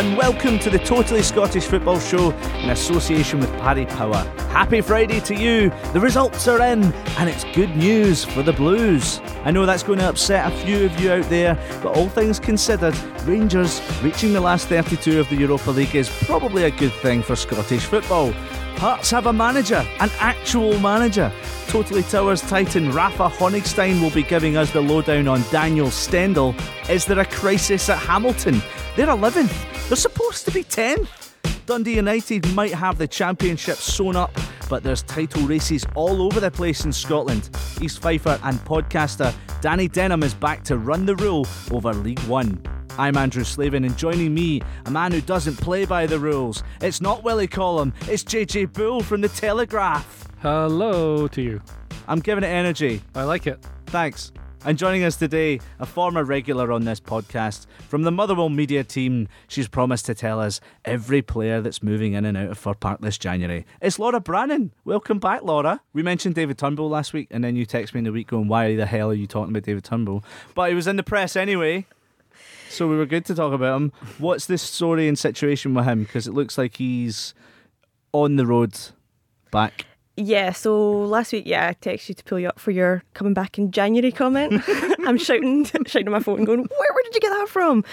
everyone. Welcome to the Totally Scottish Football Show in association with Paddy Power. Happy Friday to you. The results are in, and it's good news for the Blues. I know that's going to upset a few of you out there, but all things considered, Rangers reaching the last 32 of the Europa League is probably a good thing for Scottish football. Hearts have a manager, an actual manager. Totally Towers Titan Rafa Honigstein will be giving us the lowdown on Daniel Stendel. Is there a crisis at Hamilton? They're 11th. They're supposed to be 10th. Dundee United might have the championship sewn up, but there's title races all over the place in Scotland. East Fifer and podcaster Danny Denham is back to run the rule over League One. I'm Andrew Slaven, and joining me, a man who doesn't play by the rules. It's not Willie Collum, it's JJ Bull from The Telegraph. Hello to you. I'm giving it energy. I like it. Thanks. And joining us today, a former regular on this podcast from the Motherwell media team, she's promised to tell us every player that's moving in and out of Fir Park this January. It's Laura Brannan. Welcome back, Laura. We mentioned David Turnbull last week, and then you text me in the week going, Why the hell are you talking about David Turnbull? But he was in the press anyway. So we were good to talk about him. What's this story and situation with him? Because it looks like he's on the road back. Yeah, so last week, yeah, I texted you to pull you up for your coming back in January comment. I'm shouting, shouting on my phone, going, "Where, where did you get that from?"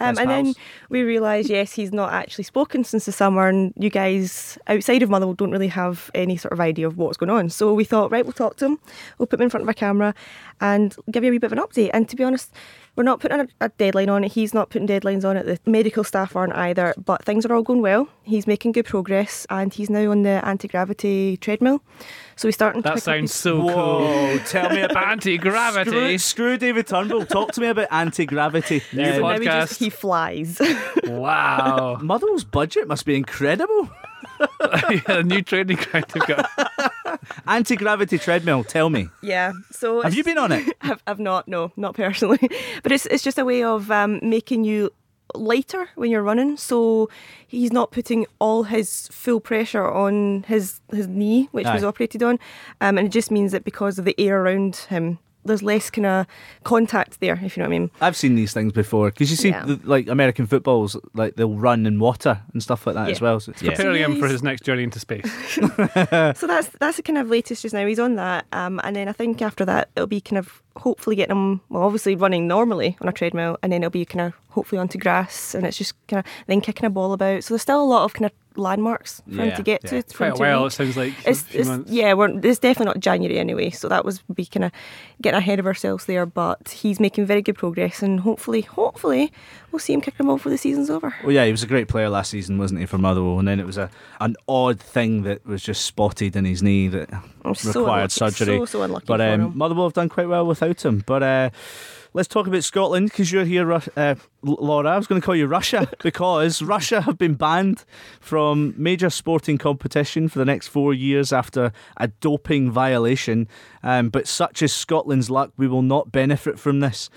Um, and then we realised, yes, he's not actually spoken since the summer, and you guys outside of Motherwell don't really have any sort of idea of what's going on. So we thought, right, we'll talk to him, we'll put him in front of a camera, and give you a wee bit of an update. And to be honest, we're not putting a, a, deadline on it. He's not putting deadlines on it. The medical staff aren't either. But things are all going well. He's making good progress, and he's now on the anti gravity treadmill. So he's starting. That to sounds so Whoa, cool. Tell me about anti gravity. Screw, screw David Turnbull. Talk to me about anti gravity. New so now he, podcast. just, he flies. wow. Motherwell's budget must be incredible. yeah, new training ground they've got. Anti gravity treadmill. Tell me. yeah. So Have you been on it? I've, I've not. No, not personally. But it's it's just a way of um, making you lighter when you're running. So he's not putting all his full pressure on his his knee, which was operated on, um, and it just means that because of the air around him, there's less kind of contact there. If you know what I mean. I've seen these things before because you see, Yeah. the, like American footballs, like they'll run in water and stuff like that as well. So it's Preparing him for his next journey into space. so that's that's the kind of latest just now. He's on that, um, and then I think after that it'll be kind of hopefully getting him well, obviously running normally on a treadmill, and then it'll be kind of hopefully onto grass, and it's just kind of then kicking a ball about. So there's still a lot of kind of landmarks for him to get yeah. to. It's quite a to while, it sounds like. It's, a few it's months. yeah, we're it's definitely not January anyway, so that was be kind of getting ahead of ourselves there. But he's making very good progress, and hopefully, hopefully, we'll see him kicking the ball before the season's over. Well, yeah, he was a great player last season, wasn't he, for Motherwell? And then it was a an odd thing that was just spotted in his knee that I'm so required unlucky- surgery. So so unlucky But for um, him. Motherwell have done quite well But uh, let's talk about Scotland because you're here, uh, Laura. I was going to call you Russia because Russia have been banned from major sporting competition for the next four years after a doping violation. Um, but such is Scotland's luck, we will not benefit from this.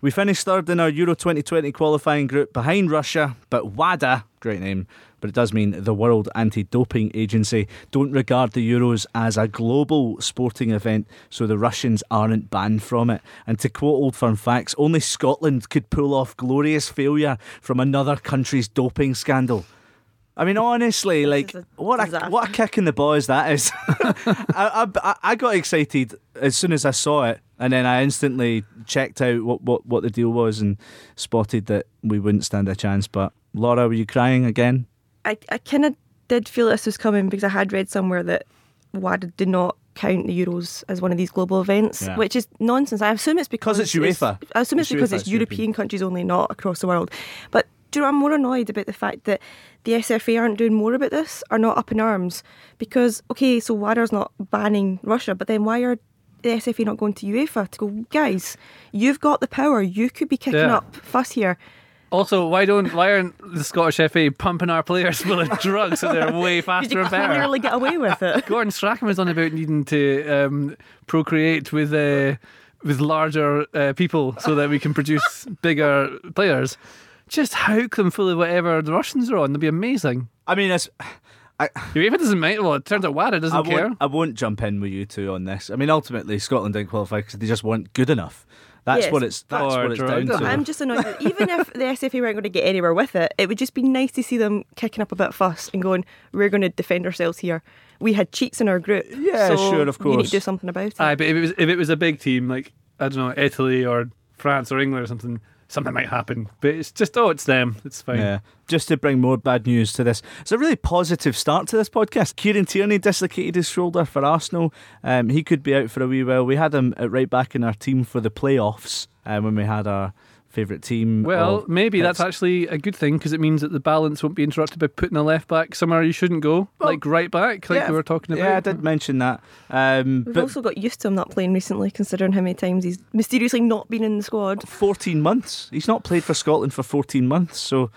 We finished third in our Euro 2020 qualifying group behind Russia, but WADA, great name, but it does mean the World Anti Doping Agency, don't regard the Euros as a global sporting event, so the Russians aren't banned from it. And to quote Old Firm Facts, only Scotland could pull off glorious failure from another country's doping scandal. I mean, honestly, like a what a what a kick in the balls that is. I, I I got excited as soon as I saw it, and then I instantly checked out what, what, what the deal was and spotted that we wouldn't stand a chance. But Laura, were you crying again? I, I kind of did feel this was coming because I had read somewhere that WADA did not count the Euros as one of these global events, Yeah. which is nonsense. I assume it's because 'Cause it's UEFA. I assume it's, It's because UEFA, it's it's European, European. countries only, not across the world. But do you know, I'm more annoyed about the fact that the SFA aren't doing more about this, are not up in arms. Because, okay, so WADA's not banning Russia, but then why are the SFA not going to UEFA to go, guys, you've got the power, you could be kicking Yeah. up fuss here. Also, why don't why aren't the Scottish FA pumping our players full of drugs so they're way faster you and better? clearly get away with it? Gordon Strachan was on about needing to um, procreate with uh, with larger uh, people so that we can produce bigger players. Just hook them full of whatever the Russians are on. They'll be amazing. I mean, it's. I, if it doesn't matter, Well, it turns out WADA doesn't I care. I won't jump in with you two on this. I mean, ultimately, Scotland didn't qualify because they just weren't good enough. That's Yes. what it's. That's Or what it's draw. down to. I'm just annoyed that even if the SFA weren't going to get anywhere with it, it would just be nice to see them kicking up a bit of fuss and going, "We're going to defend ourselves here. We had cheats in our group. Yeah, so sure, of course. You need course. to do something about it." Aye, but if it was if it was a big team like I don't know Italy or France or England or something, something might happen. But it's just oh, it's them. It's fine. Yeah. Just to bring more bad news to this, it's a really positive start to this podcast. Kieran Tierney dislocated his shoulder for Arsenal. Um, he could be out for a wee while. We had him right back in our team for the playoffs uh, when we had our favourite team. Well, of maybe that's actually a good thing because it means that the balance won't be interrupted by putting a left back somewhere you shouldn't go, Well, like right back, like yeah, we were talking about. Yeah, I did mention that. Um, We've but also got used to him not playing recently, considering how many times he's mysteriously not been in the squad. 14 months. He's not played for Scotland for 14 months. So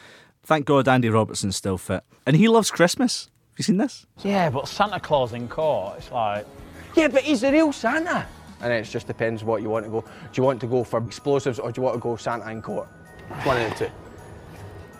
thank God Andy Robertson's still fit. And he loves Christmas. Have you seen this? Yeah, but Santa Claus in court, it's like. Yeah, but he's the real Santa. And it just depends what you want to go. Do you want to go for explosives or do you want to go Santa in court? One of the two.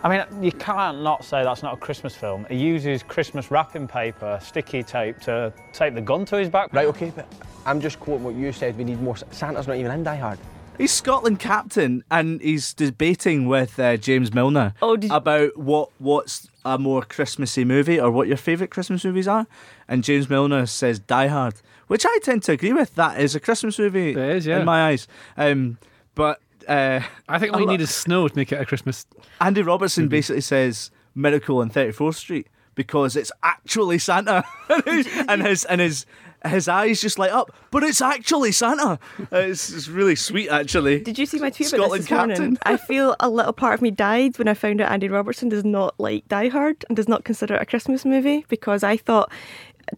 I mean, you can't not say that's not a Christmas film. He uses Christmas wrapping paper, sticky tape to tape the gun to his back. Right, okay, but I'm just quoting what you said. We need more. Santa's not even in Die Hard. He's Scotland captain and he's debating with uh, James Milner Oh, did you- about what what's a more Christmassy movie or what your favourite Christmas movies are. And James Milner says Die Hard, which I tend to agree with. That is a Christmas movie It is, yeah. in my eyes. Um, but uh, I think all you need is snow to make it a Christmas. Andy Robertson basically says Miracle on 34th Street because it's actually Santa. and his and his his eyes just light up, but it's actually Santa. Uh, It's, it's really sweet, actually. Did you see my tweet about this this morning? captain. I feel a little part of me died when I found out Andy Robertson does not like Die Hard and does not consider it a Christmas movie because I thought,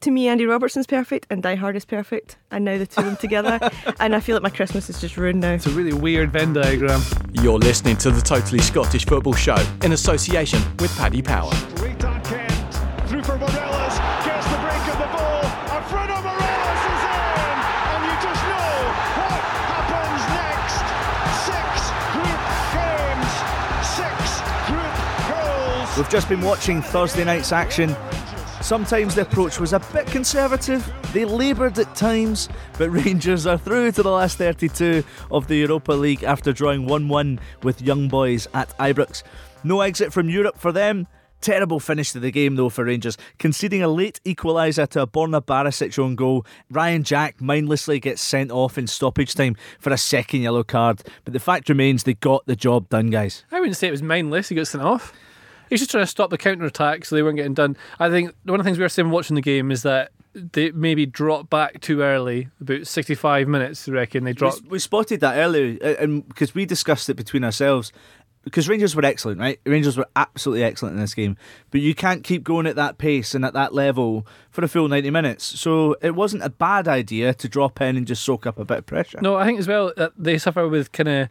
to me, Andy Robertson's perfect and Die Hard is perfect, and now the two of them together, and I feel like my Christmas is just ruined now. It's a really weird Venn diagram. You're listening to the Totally Scottish Football Show in association with Paddy Power. Return Kent through for Morelos, gets the break of the ball. Alfredo Morelos is in, and you just know what happens next. Six group games, six group goals. We've just been watching Thursday night's action. Sometimes the approach was a bit conservative, they laboured at times, but Rangers are through to the last 32 of the Europa League after drawing 1 1 with Young Boys at Ibrox. No exit from Europe for them. Terrible finish to the game though for Rangers, conceding a late equaliser to a Borna Barisic own goal. Ryan Jack mindlessly gets sent off in stoppage time for a second yellow card, but the fact remains they got the job done, guys. I wouldn't say it was mindless. He got sent off. He was just trying to stop the counter attack so they weren't getting done. I think one of the things we were saying watching the game is that they maybe dropped back too early, about 65 minutes, I reckon. They dropped. We, we spotted that earlier, and because we discussed it between ourselves. Because Rangers were excellent, right? Rangers were absolutely excellent in this game, but you can't keep going at that pace and at that level for a full ninety minutes. So it wasn't a bad idea to drop in and just soak up a bit of pressure. No, I think as well that they suffer with kind of.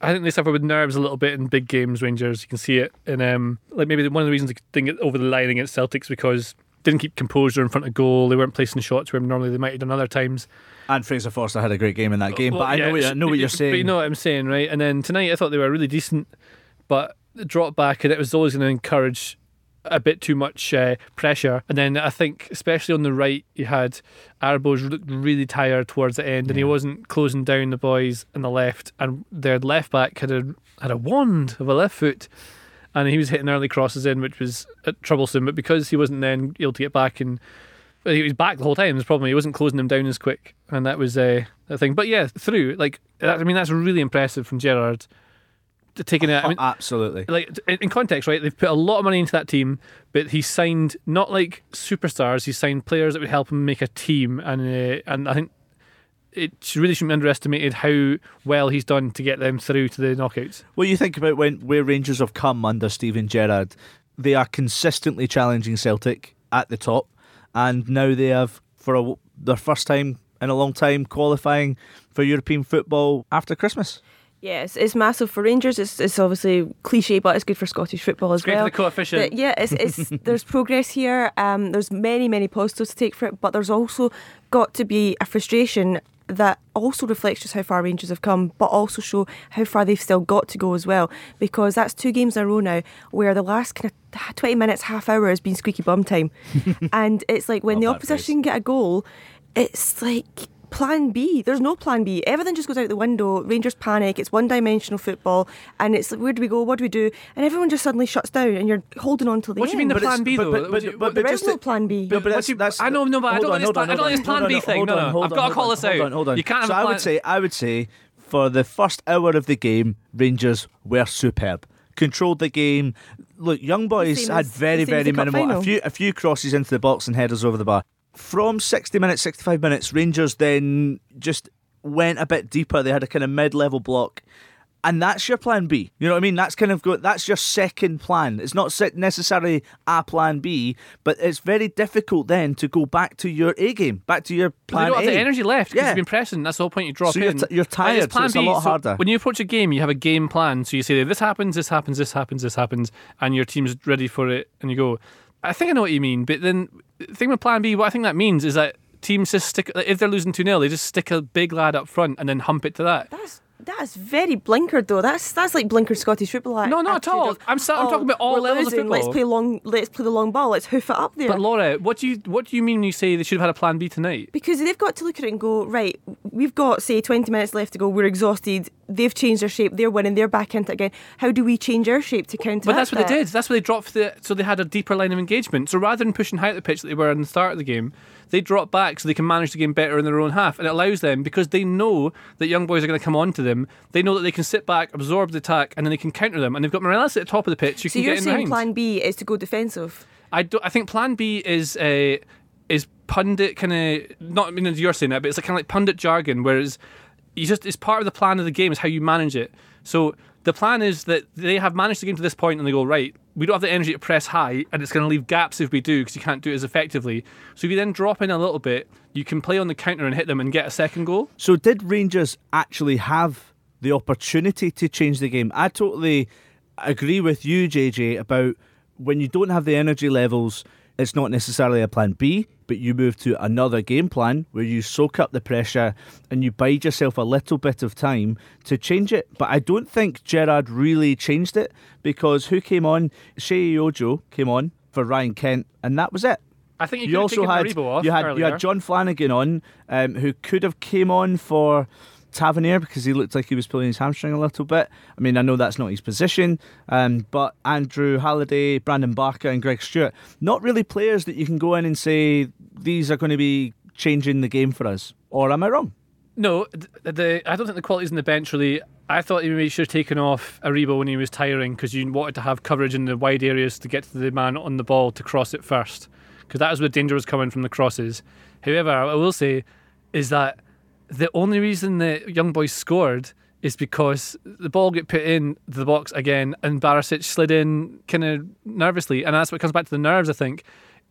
I think they suffer with nerves a little bit in big games. Rangers, you can see it, and um, like maybe one of the reasons they didn't get over the line against Celtics because didn't keep composure in front of goal. They weren't placing shots where normally they might have done other times. And Fraser Forster had a great game in that game, Well, but I know, what, I know what you're saying. but saying. you know what I'm saying, right? And then tonight, I thought they were really decent, but the drop back, and it was always going to encourage a bit too much uh, pressure. And then I think, especially on the right, you had Aribo's looked really tired towards the end, and he wasn't closing down the boys on the left. And their left back had a had a wand of a left foot. And he was hitting early crosses in, which was uh, troublesome. But because he wasn't then able to get back and he was back the whole time. The problem he wasn't closing them down as quick, and that was uh, the thing. But yeah, through like that, I mean, that's really impressive from Gerrard taking it. I mean, Absolutely. like in in context, right? They've put a lot of money into that team, but he signed not like superstars. He signed players that would help him make a team, and uh, and I think it really shouldn't be underestimated how well he's done to get them through to the knockouts. Well, you think about when where Rangers have come under Steven Gerrard, they are consistently challenging Celtic at the top, and now they have for a, their first time in a long time qualifying for European football after Christmas. Yes, it's massive for Rangers. It's, it's obviously cliche, but it's good for Scottish football as Great for well. the coefficient. That- yeah, it's, it's there's progress here. Um, there's many many positives to take for it, but there's also got to be a frustration that also reflects just how far Rangers have come, but also show how far they've still got to go as well. Because that's two games in a row now where the last kind of 20 minutes, half hour has been squeaky bum time, and it's like when Not the opposition get a goal, it's like plan B. There's no plan B. Everything just goes out the window. Rangers panic. It's one dimensional football. And it's like, where do we go? What do we do? And everyone just suddenly shuts down and you're holding on till the What do you end. mean the But plan B though? but- What but- do you- but- but is just no the- plan B. But, but What that's, do you- that's I know, no, but I don't on, like this plan- I don't like this hold plan B thing. on, No, no, I've on, got to call on, this hold out. on, hold on. You can't have so a I plan- would say, I would say, for the first hour of the game, Rangers were superb. Controlled the game. Look, young boys had very, the same as very minimal. A few, a few crosses into the box and headers over the bar. From 60 minutes, 65 minutes, Rangers then just went a bit deeper. They had a kind of mid-level block. And that's your plan B. You know what I mean? That's kind of go, that's your second plan. It's not necessarily a plan B, but it's very difficult then to go back to your A game, back to your But plan don't have A. the energy left because Yeah. you've been pressing. That's the whole point. You drop So you're in. t- you're tired, it's so it's a lot harder. when you approach a game, you have a game plan. So you say this happens, this happens, this happens, this happens, and your team's ready for it, and you go. I think I know what you mean, but then the thing with Plan B, what I think that means is that teams just stick. If they're losing two 0 they just stick a big lad up front and then hump it to that. That's that's very blinkered though. That's that's like blinkered Scottish football. No, not at all. of, I'm sa- I'm oh, talking about all levels of losing, Let's play long. Let's play the long ball. Let's hoof it up there. But Laura, what do you what do you mean when you say they should have had a Plan B tonight? because they've got to look at it and go right. We've got say twenty minutes left to go. We're exhausted. They've changed their shape. They're winning. They're back into it again. How do we change our shape to counter? But that's what they did. That's what they dropped the so they had a deeper line of engagement. So rather than pushing high at the pitch that they were in the start of the game, they drop back so they can manage the game better in their own half. And it allows them because they know that young boys are going to come on to them. They know that they can sit back, absorb the attack, and then they can counter them. And they've got Morelos at the top of the pitch. You So you're saying behind. Plan B is to go defensive. I do, I think Plan B is a is pundit kind of not I mean you're saying that, but it's like kind of like pundit jargon. Whereas you just it's part of the plan of the game is how you manage it. So the plan is that they have managed the game to this point, and they go right. We don't have the energy to press high, and it's going to leave gaps if we do because you can't do it as effectively. So if you then drop in a little bit, you can play on the counter and hit them and get a second goal. So did Rangers actually have the opportunity to change the game? I totally agree with you, JJ, about when you don't have the energy levels, it's not necessarily a plan B, but you move to another game plan where you soak up the pressure and you bide yourself a little bit of time to change it. But I don't think Gerrard really changed it because who came on? Sheyi Ojo came on for Ryan Kent, and that was it. I think you, You could have also had you had you had John Flanagan on, um, who could have came on for Tavernier because he looked like he was pulling his hamstring a little bit. I mean, I know that's not his position, um, but Andrew Halliday, Brandon Barker, and Greg Stewart, not really players that you can go in and say these are going to be changing the game for us. Or am I wrong? No, th- the I don't think the quality's in the bench really. I thought he should have taken off Aribo when he was tiring because you wanted to have coverage in the wide areas to get to the man on the ball to cross it first because that was where danger was coming from the crosses. However, I will say is that the only reason that young boys scored is because the ball get put in the box again and Barisic slid in kind of nervously and that's what comes back to the nerves I think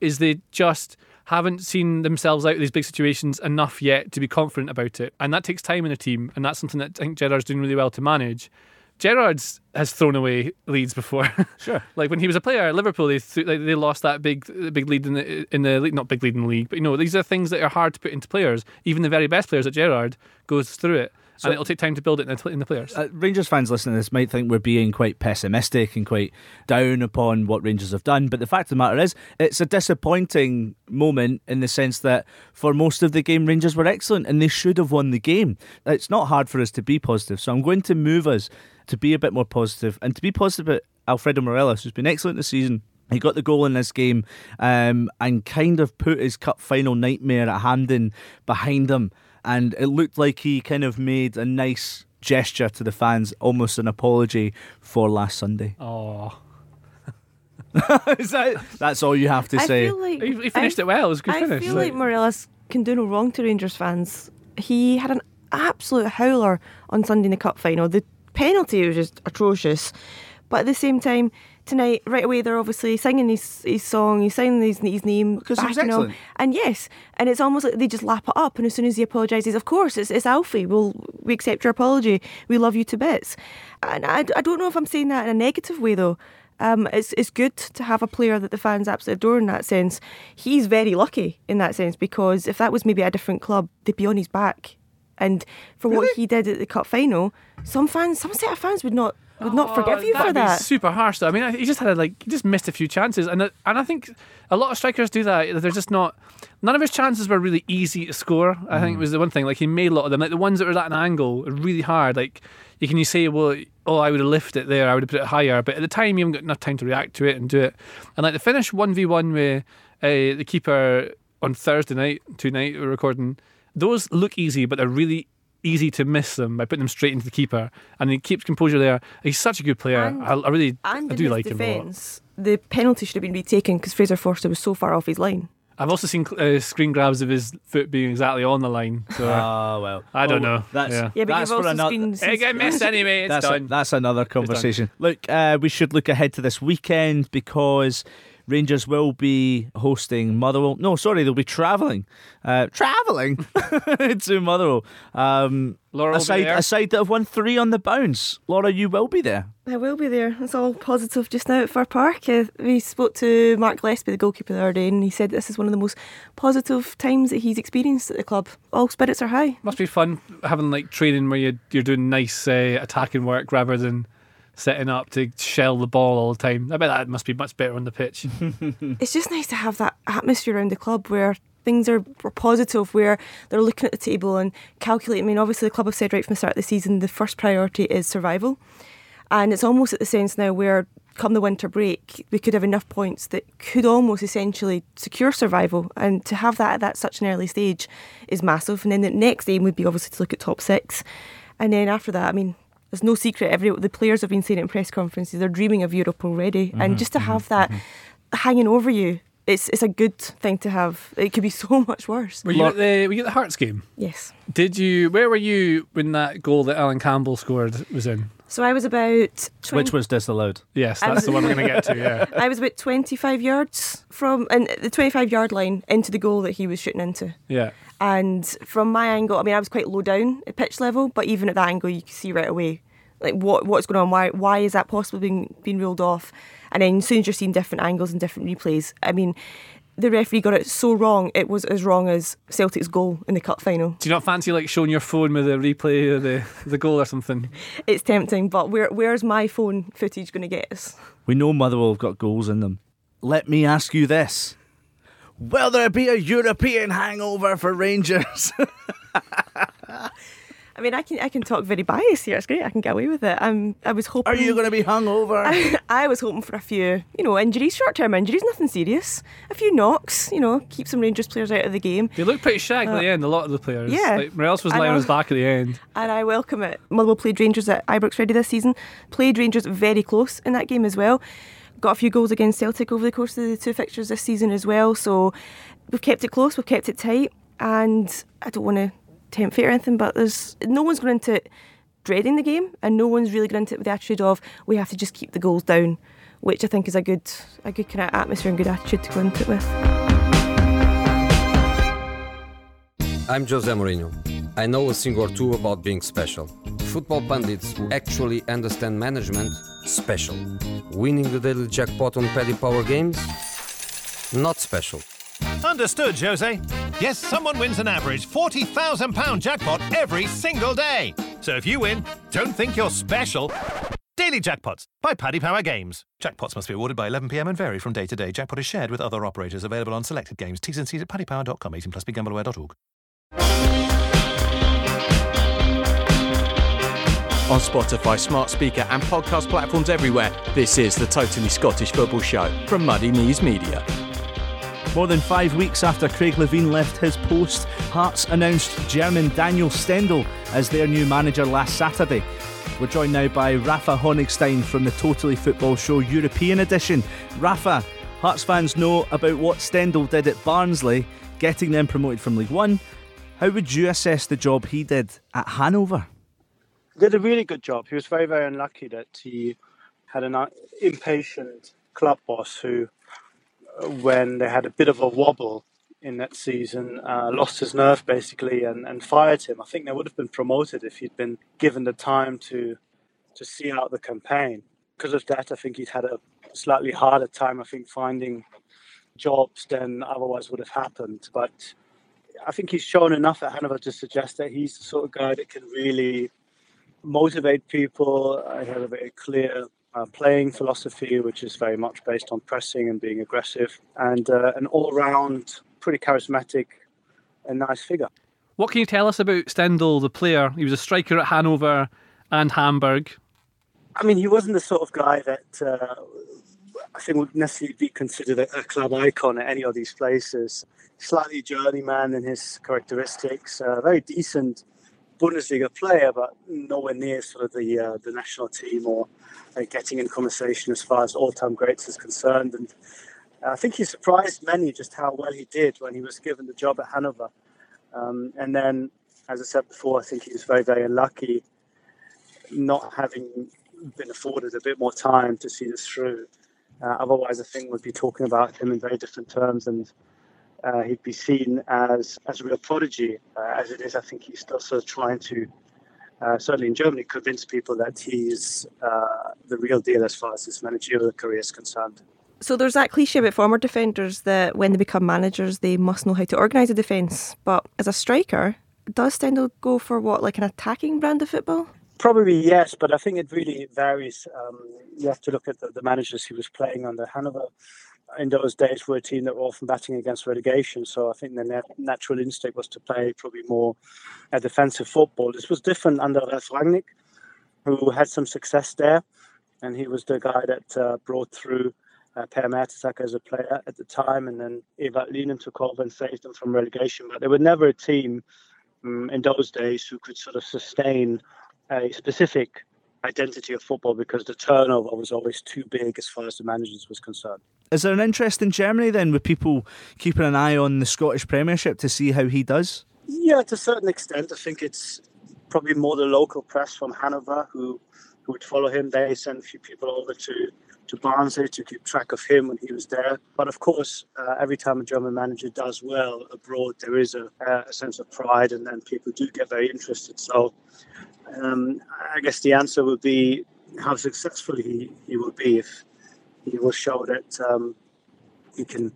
is they just haven't seen themselves out of these big situations enough yet to be confident about it. And that takes time in a team, and that's something that I think Gerrard's doing really well to manage. Gerrard's has thrown away leads before. Sure. like when he was a player at Liverpool, they th- like, they lost that big big lead in the in the league, not big lead in the league, but you know these are things that are hard to put into players. Even the very best players at Gerard goes through it, So- and it'll take time to build it in the, in the players. Uh, Rangers fans listening to this might think we're being quite pessimistic and quite down upon what Rangers have done, but the fact of the matter is, it's a disappointing moment in the sense that for most of the game, Rangers were excellent and they should have won the game. It's not hard for us to be positive, so I'm going to move us to be a bit more positive and to be positive about Alfredo Morelos, who's been excellent this season. He got the goal in this game um, and kind of put his cup final nightmare at Hampden behind him. And it looked like he kind of made a nice gesture to the fans, almost an apology for last Sunday. Oh, Is that, that's all you have to I say. feel like he, he finished I, it well. It was a good I finish. feel like Morelos can do no wrong to Rangers fans. He had an absolute howler on Sunday in the cup final. The penalty was just atrocious, but at the same time. Tonight, right away, they're obviously singing his, his song, he's singing his, his name, Because was him. And yes, and it's almost like they just lap it up. And as soon as he apologises, of course, it's, it's Alfie. We'll, we accept your apology. We love you to bits. And I, I don't know if I'm saying that in a negative way, though. Um, it's it's good to have a player that the fans absolutely adore in that sense. He's very lucky in that sense because if that was maybe a different club, they'd be on his back. And for what he did at the cup final, some fans, some set of fans would not would not forgive you for Oh, That'd be that. super harsh, though. I mean, he just had a, like he just missed a few chances, and and I think a lot of strikers do that. They're just not. None of his chances were really easy to score. I think was the one thing. Like he made a lot of them. Like the ones that were at an angle, are really hard. Like you can you say, well, oh, I would have lifted it there. I would have put it higher. But at the time, you haven't got enough time to react to it and do it. And like the finish one v one with uh, the keeper on Thursday night, two night we're recording. Those look easy, but they're really easy to miss them by putting them straight into the keeper, and he keeps composure there. He's such a good player. And- I, I really, And I in do his like him a lot. defence, the penalty should have been retaken because Fraser Forster was so far off his line. I've also seen uh, screen grabs of his foot being exactly on the line. So Oh well. I don't Well, know. That's Yeah. Yeah, but that's you've for also another. screened it got missed anyway. It's that's, done. that's another conversation. Look, uh, we should look ahead to this weekend because Rangers will be hosting Motherwell. No, sorry, they'll be travelling. Uh, travelling to Motherwell. Um, Laura a will be side, there. a side that have won three on the bounce. Laura, you will be there. I will be there. It's all positive just now at Fir Park. Uh, we spoke to Mark Gillespie, the goalkeeper, the other day, and he said this is one of the most positive times that he's experienced at the club. All spirits are high. Must be fun having like training where you you're doing nice uh, attacking work rather than setting up to shell the ball all the time. I bet that must be much better on the pitch. It's just nice to have that atmosphere around the club where things are, are positive, where they're looking at the table and calculating. I mean, obviously, the club have said right from the start of the season the first priority is survival. And it's almost at the sense now where, come the winter break, we could have enough points that could almost essentially secure survival. And to have that at that such an early stage is massive. And then the next aim would be obviously to look at top six. And then after that, I mean, there's no secret. Every the players have been saying it in press conferences. They're dreaming of Europe already, and mm-hmm, just to mm-hmm, have that mm-hmm. hanging over you, it's it's a good thing to have. It could be so much worse. Were you at the were you at the Hearts game? Yes. Did you? Where were you when that goal that Alan Campbell scored was in? So I was about 20, Which was disallowed. Yes, that's was- the one we're going to get to. Yeah. I was about 25 yards from and the 25 yard line into the goal that he was shooting into. Yeah. And from my angle, I mean, I was quite low down at pitch level, but even at that angle, you can see right away, like what what's going on. Why why is that possibly being being ruled off? And then as soon as you're seeing different angles and different replays, I mean, the referee got it so wrong. It was as wrong as Celtic's goal in the cup final. Do you not fancy like showing your phone with a replay of the the goal or something? It's tempting, but where where's my phone footage going to get us? We know Motherwell have got goals in them. Let me ask you this. Will there be a European hangover for Rangers? I mean, I can I can talk very biased here. It's great. I can get away with it. I'm I was hoping. Are you going to be hungover? I was hoping for a few, you know, injuries, short-term injuries, nothing serious. A few knocks, you know, keep some Rangers players out of the game. They look pretty shag at the end. A lot of the players. Uh, yeah. Like Morelos was lying on his back at the end. And I welcome it. Motherwell played Rangers at Ibrox Ready this season. Played Rangers very close in that game as well. Got a few goals against Celtic over the course of the two fixtures this season as well. So we've kept it close, we've kept it tight, and I don't want to tempt fate or anything, but there's no one's going into it dreading the game, and no one's really going into it with the attitude of we have to just keep the goals down, which I think is a good a good kind of atmosphere and good attitude to go into it with. I'm Jose Mourinho. I know a thing or two about being special. Football pundits who actually understand management, special. Winning the daily jackpot on Paddy Power games, not special. Understood, Jose. Yes, someone wins an average £40,000 jackpot every single day. So if you win, don't think you're special. Daily Jackpots by Paddy Power Games. Jackpots must be awarded by 11pm and vary from day to day. Jackpot is shared with other operators available on selected games. T's and C's at paddypower.com. 18 plus begambleaware.org. On Spotify, smart speaker, and podcast platforms everywhere, this is the Totally Scottish Football Show from Muddy Knees Media. More than five weeks after Craig Levein left his post, Hearts announced German Daniel Stendel as their new manager last Saturday. We're joined now by Rafa Honigstein from the Totally Football Show European Edition. Rafa, Hearts fans know about what Stendel did at Barnsley, getting them promoted from League One. How would you assess the job he did at Hanover? He did a really good job. He was very, very unlucky that he had an uh, impatient club boss who, when they had a bit of a wobble in that season, uh, lost his nerve basically and, and fired him. I think they would have been promoted if he'd been given the time to to see out the campaign. Because of that, I think he's had a slightly harder time. I think finding jobs than otherwise would have happened. But I think he's shown enough at Hanover to suggest that he's the sort of guy that can really motivate people. He had a very clear uh, playing philosophy, which is very much based on pressing and being aggressive, and uh, an all-round, pretty charismatic and nice figure. What can you tell us about Stendel, the player? He was a striker at Hanover and Hamburg. I mean, he wasn't the sort of guy that uh, I think would necessarily be considered a, a, club icon at any of these places. Slightly journeyman in his characteristics, uh, very decent Bundesliga player, but nowhere near sort of the uh, the national team or uh, getting in conversation as far as all-time greats is concerned. And I think he surprised many just how well he did when he was given the job at Hanover. Um, and then, as I said before, I think he was very, very unlucky not having been afforded a bit more time to see this through. Uh, otherwise, I think we'd be talking about him in very different terms, and uh, he'd be seen as as a real prodigy. Uh, as it is, I think he's still sort of trying to, uh, certainly in Germany, convince people that he's uh, the real deal as far as his managerial career is concerned. So there's that cliche about former defenders that when they become managers, they must know how to organise a defence. But as a striker, does Stendel go for what, like an attacking brand of football? Probably yes, but I think it really varies. Um, you have to look at the, the, managers he was playing under. Hanover in those days were a team that were often batting against relegation, so I think the natural instinct was to play probably more a defensive football. This was different under Ralf Rangnick, who had some success there, and he was the guy that uh, brought through uh, Per Mertesacker as a player at the time, and then Ewald Lienen took over and saved them from relegation. But they were never a team um, in those days who could sort of sustain a specific identity of football because the turnover was always too big as far as the managers was concerned. Is there an interest in Germany then with people keeping an eye on the Scottish Premiership to see how he does? Yeah, to a certain extent. I think it's probably more the local press from Hanover who, who would follow him. They sent a few people over to to Barnsley to keep track of him when he was there. But of course, uh, every time a German manager does well abroad, there is a, a sense of pride, and then people do get very interested. So um, I guess the answer would be how successful he, he will be if he will show that um, he can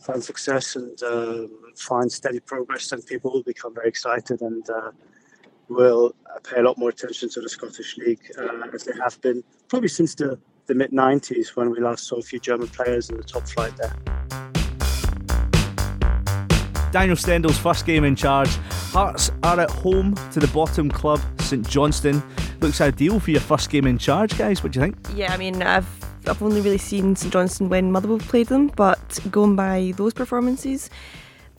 find success and uh, find steady progress, then people will become very excited and uh, will pay a lot more attention to the Scottish League uh, as they have been probably since the the mid 90s when we last saw a few German players in the top flight there. Daniel Stendel's first game in charge. Hearts are at home to the bottom club, St Johnstone. Looks ideal for your first game in charge, guys. What do you think? Yeah, I mean, I've I've only really seen St Johnstone when Motherwell played them, but going by those performances,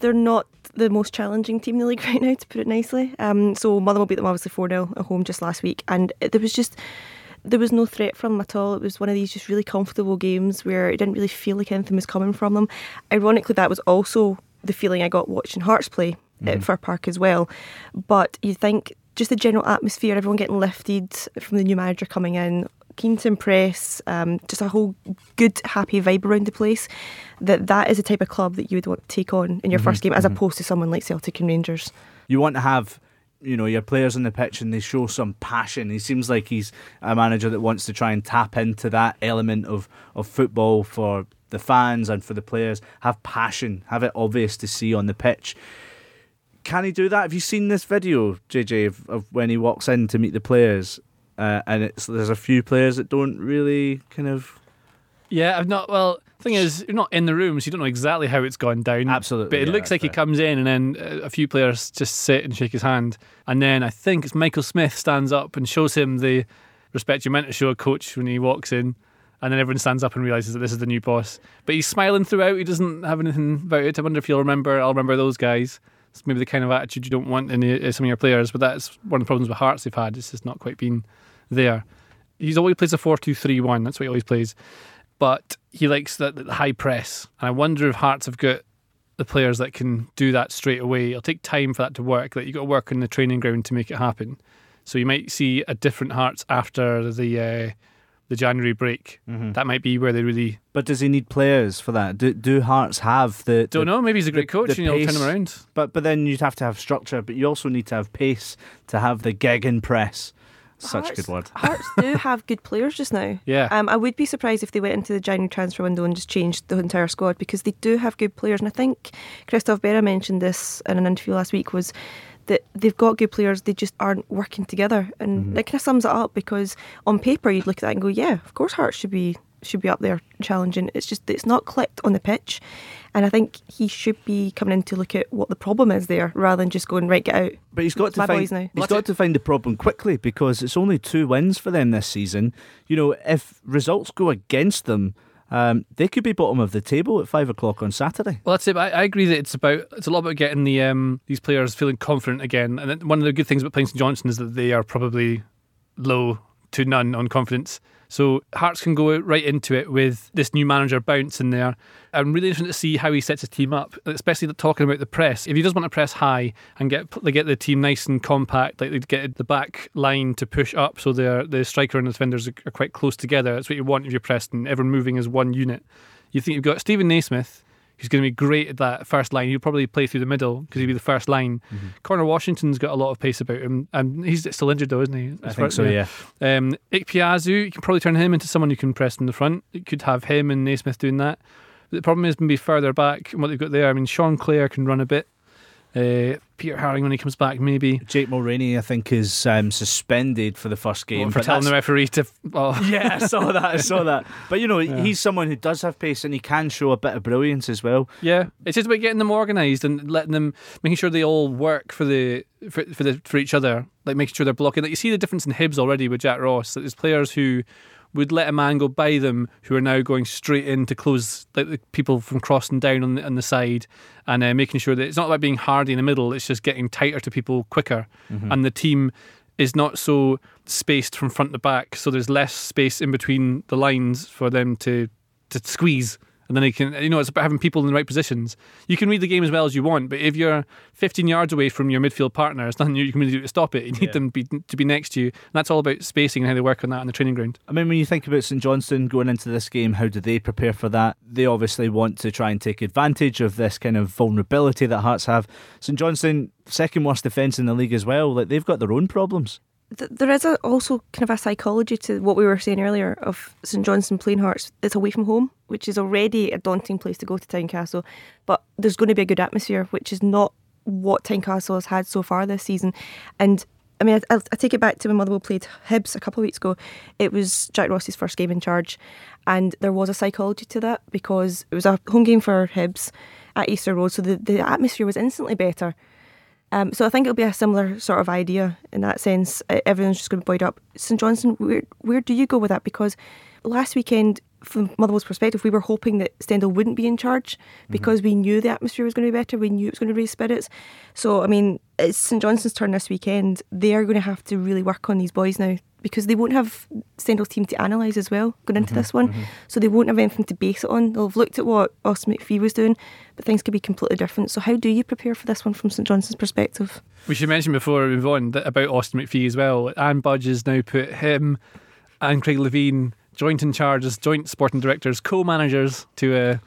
they're not the most challenging team in the league right now, to put it nicely. Um, so Motherwell beat them obviously 4 0 at home just last week, and there was just there was no threat from them at all. It was one of these just really comfortable games where it didn't really feel like anything was coming from them. Ironically, that was also the feeling I got watching Hearts play mm. at Fir Park as well. But you think just the general atmosphere, everyone getting lifted from the new manager coming in, keen to impress, um, just a whole good, happy vibe around the place. That that is the type of club that you would want to take on in your mm-hmm, first game, as mm-hmm. opposed to someone like Celtic and Rangers. You want to have you know your players on the pitch and they show some passion. He seems like he's a manager that wants to try and tap into that element of of football for the fans and for the players. Have passion, have it obvious to see on the pitch. Can he do that? Have you seen this video, JJ, of, of when he walks in to meet the players? Uh, and it's there's a few players that don't really kind of. Yeah, I've not. Well, thing is, you're not in the room, so you don't know exactly how it's gone down. Absolutely. But it yeah, looks like he comes in, and then a few players just sit and shake his hand. And then I think it's Michael Smith stands up and shows him the respect you're meant to show a coach when he walks in. And then everyone stands up and realizes that this is the new boss. But he's smiling throughout. He doesn't have anything about it. I wonder if you'll remember. I'll remember those guys. It's maybe the kind of attitude you don't want in uh, some of your players. But that's one of the problems with Hearts they've had. It's just not quite been there. He's always plays a 4 2 3 1. That's what he always plays but he likes the, the high press. And I wonder if Hearts have got the players that can do that straight away. It'll take time for that to work. That you've got to work on the training ground to make it happen. So you might see a different Hearts after the uh, the January break. Mm-hmm. That might be where they really. But does he need players for that? Do do Hearts have the? Don't the, know. Maybe he's a great the, coach the and he'll turn him around. But but then you'd have to have structure. But you also need to have pace to have the gegen press. Such Hearts, a good word. Hearts do have good players just now. Yeah. Um, I would be surprised if they went into the January transfer window and just changed the entire squad because they do have good players. And I think Christophe Berra mentioned this in an interview last week was that they've got good players, they just aren't working together, and Mm-hmm. that kind of sums it up. Because on paper, you'd look at that and go, "Yeah, of course, Hearts should be should be up there challenging." It's just it's not clicked on the pitch, and I think he should be coming in to look at what the problem is there, rather than just going right, get out. But he's got It's to my find boys now. he's got to find the problem quickly because it's only two wins for them this season. You know, if results go against them, um, they could be bottom of the table at five o'clock on Saturday. Well, that's it. I, I agree that it's about it's a lot about getting the um, these players feeling confident again. And one of the good things about playing St Johnstone is that they are probably low to none on confidence. So Hearts can go right into it with this new manager bounce in there. I'm really interested to see how he sets his team up, especially talking about the press. If he does want to press high and get they get the team nice and compact, like they get the back line to push up, so the the striker and the defenders are, quite close together. That's what you want if you're pressed and everyone moving as one unit. You think you've got Steven Naismith, who's going to be great at that first line. He'll probably play through the middle because he'll be the first line. Conor Washington's got a lot of pace about him, and he's still injured though, isn't he? I As think far- so, yeah. Um, Ikpeazu, you can probably turn him into someone who can press in the front. You could have him and Naismith doing that. But the problem is maybe further back and what they've got there. I mean, Sean Clare can run a bit. Uh, Peter Haring when he comes back, maybe. Jake Mulraney, I think, is um, suspended for the first game. for but telling the referee to. Oh. yeah, I saw that. I saw that. But you know, Yeah. he's someone who does have pace and he can show a bit of brilliance as well. Yeah, it's just about getting them organised and letting them, making sure they all work for the for, for the for each other, like making sure they're blocking. Like you see the difference in Hibs already with Jack Ross. That there's players who would let a man go by them who are now going straight in to close like the people from crossing down on the, on the side and uh, making sure that it's not about being hardy in the middle. It's just getting tighter to people quicker, Mhm. and the team is not so spaced from front to back. So there's less space in between the lines for them to to squeeze. And then they can, you know, it's about having people in the right positions. You can read the game as well as you want, but if you're 15 yards away from your midfield partner, it's nothing you can really do to stop it. You need Yeah. them be, to be next to you. And that's all about spacing and how they work on that on the training ground. I mean, when you think about St Johnstone going into this game, how do they prepare for that? They obviously want to try and take advantage of this kind of vulnerability that Hearts have. St Johnstone, second worst defence in the league as well. Like they've got their own problems. Th- there is a, also kind of a psychology to what we were saying earlier of St Johnstone playing Hearts. It's away from home, which is already a daunting place to go to Tynecastle. But there's going to be a good atmosphere, which is not what Tynecastle has had so far this season. And I mean, I, I take it back to when Motherwell played Hibs a couple of weeks ago. It was Jack Ross's first game in charge, and there was a psychology to that because it was a home game for Hibs at Easter Road, so the, the atmosphere was instantly better. Um, so I think it'll be a similar sort of idea in that sense. Everyone's just going to be buoyed up. St Johnstone, where where do you go with that? Because last weekend, from Motherwell's perspective, we were hoping that Stendel wouldn't be in charge because we knew the atmosphere was going to be better. We knew it was going to raise spirits. So I mean, it's St Johnstone's turn this weekend. They are going to have to really work on these boys now because they won't have Stendel's team to analyse as well going into this one. So they won't have anything to base it on. They'll have looked at what Austin McPhee was doing, but things could be completely different. So how do you prepare for this one from St Johnstone's perspective? We should mention before we move on that about Austin McPhee as well. Anne Budge has now put him and Craig Levein joint in charge as joint sporting directors, co-managers to uh,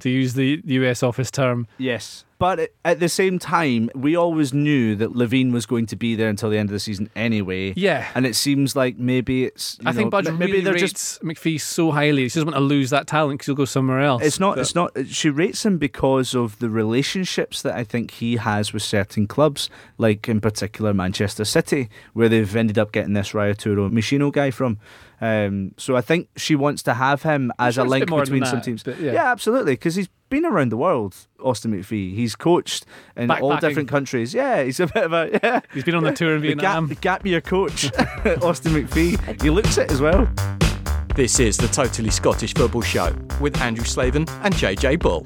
to use the US office term. Yes. But at the same time, we always knew that Levein was going to be there until the end of the season anyway. Yeah. And it seems like maybe it's. you I think know, Budge maybe really they're rates just McPhee so highly. She doesn't want to lose that talent because he'll go somewhere else. It's not. But- It's not. She rates him because of the relationships that I think he has with certain clubs, like in particular Manchester City, where they've ended up getting this Ryotaro Meshino guy from. Um, so I think she wants to have him as a it's a link bit more than between some teams. but yeah. absolutely, because he's been around the world. Austin McPhee. He's coached in all different countries. Yeah, he's a bit of a yeah. He's been on the tour in The Vietnam. Gap, gap year coach, Austin McPhee. He looks it as well. This is the Totally Scottish Football Show with Andrew Slaven and JJ Bull.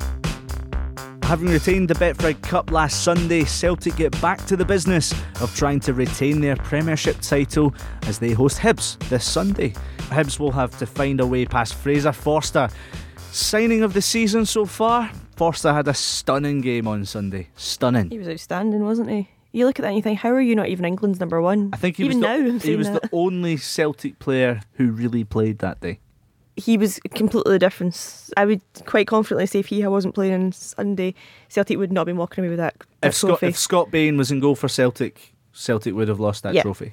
Having retained the Betfred Cup last Sunday, Celtic get back to the business of trying to retain their Premiership title as they host Hibs this Sunday. Hibs will have to find a way past Fraser Forster. Signing of the season so far, Forster had a stunning game on Sunday. Stunning. He was outstanding, wasn't he? You look at that and you think, how are you not even England's number one? I think he even was, now. the, I'm he was that. the only Celtic player who really played that day. He was completely the difference. I would quite confidently say if he wasn't playing on Sunday, Celtic would not have been walking away with that, that If Scott, trophy. if Scott Bain was in goal for Celtic, Celtic would have lost that Yeah. trophy.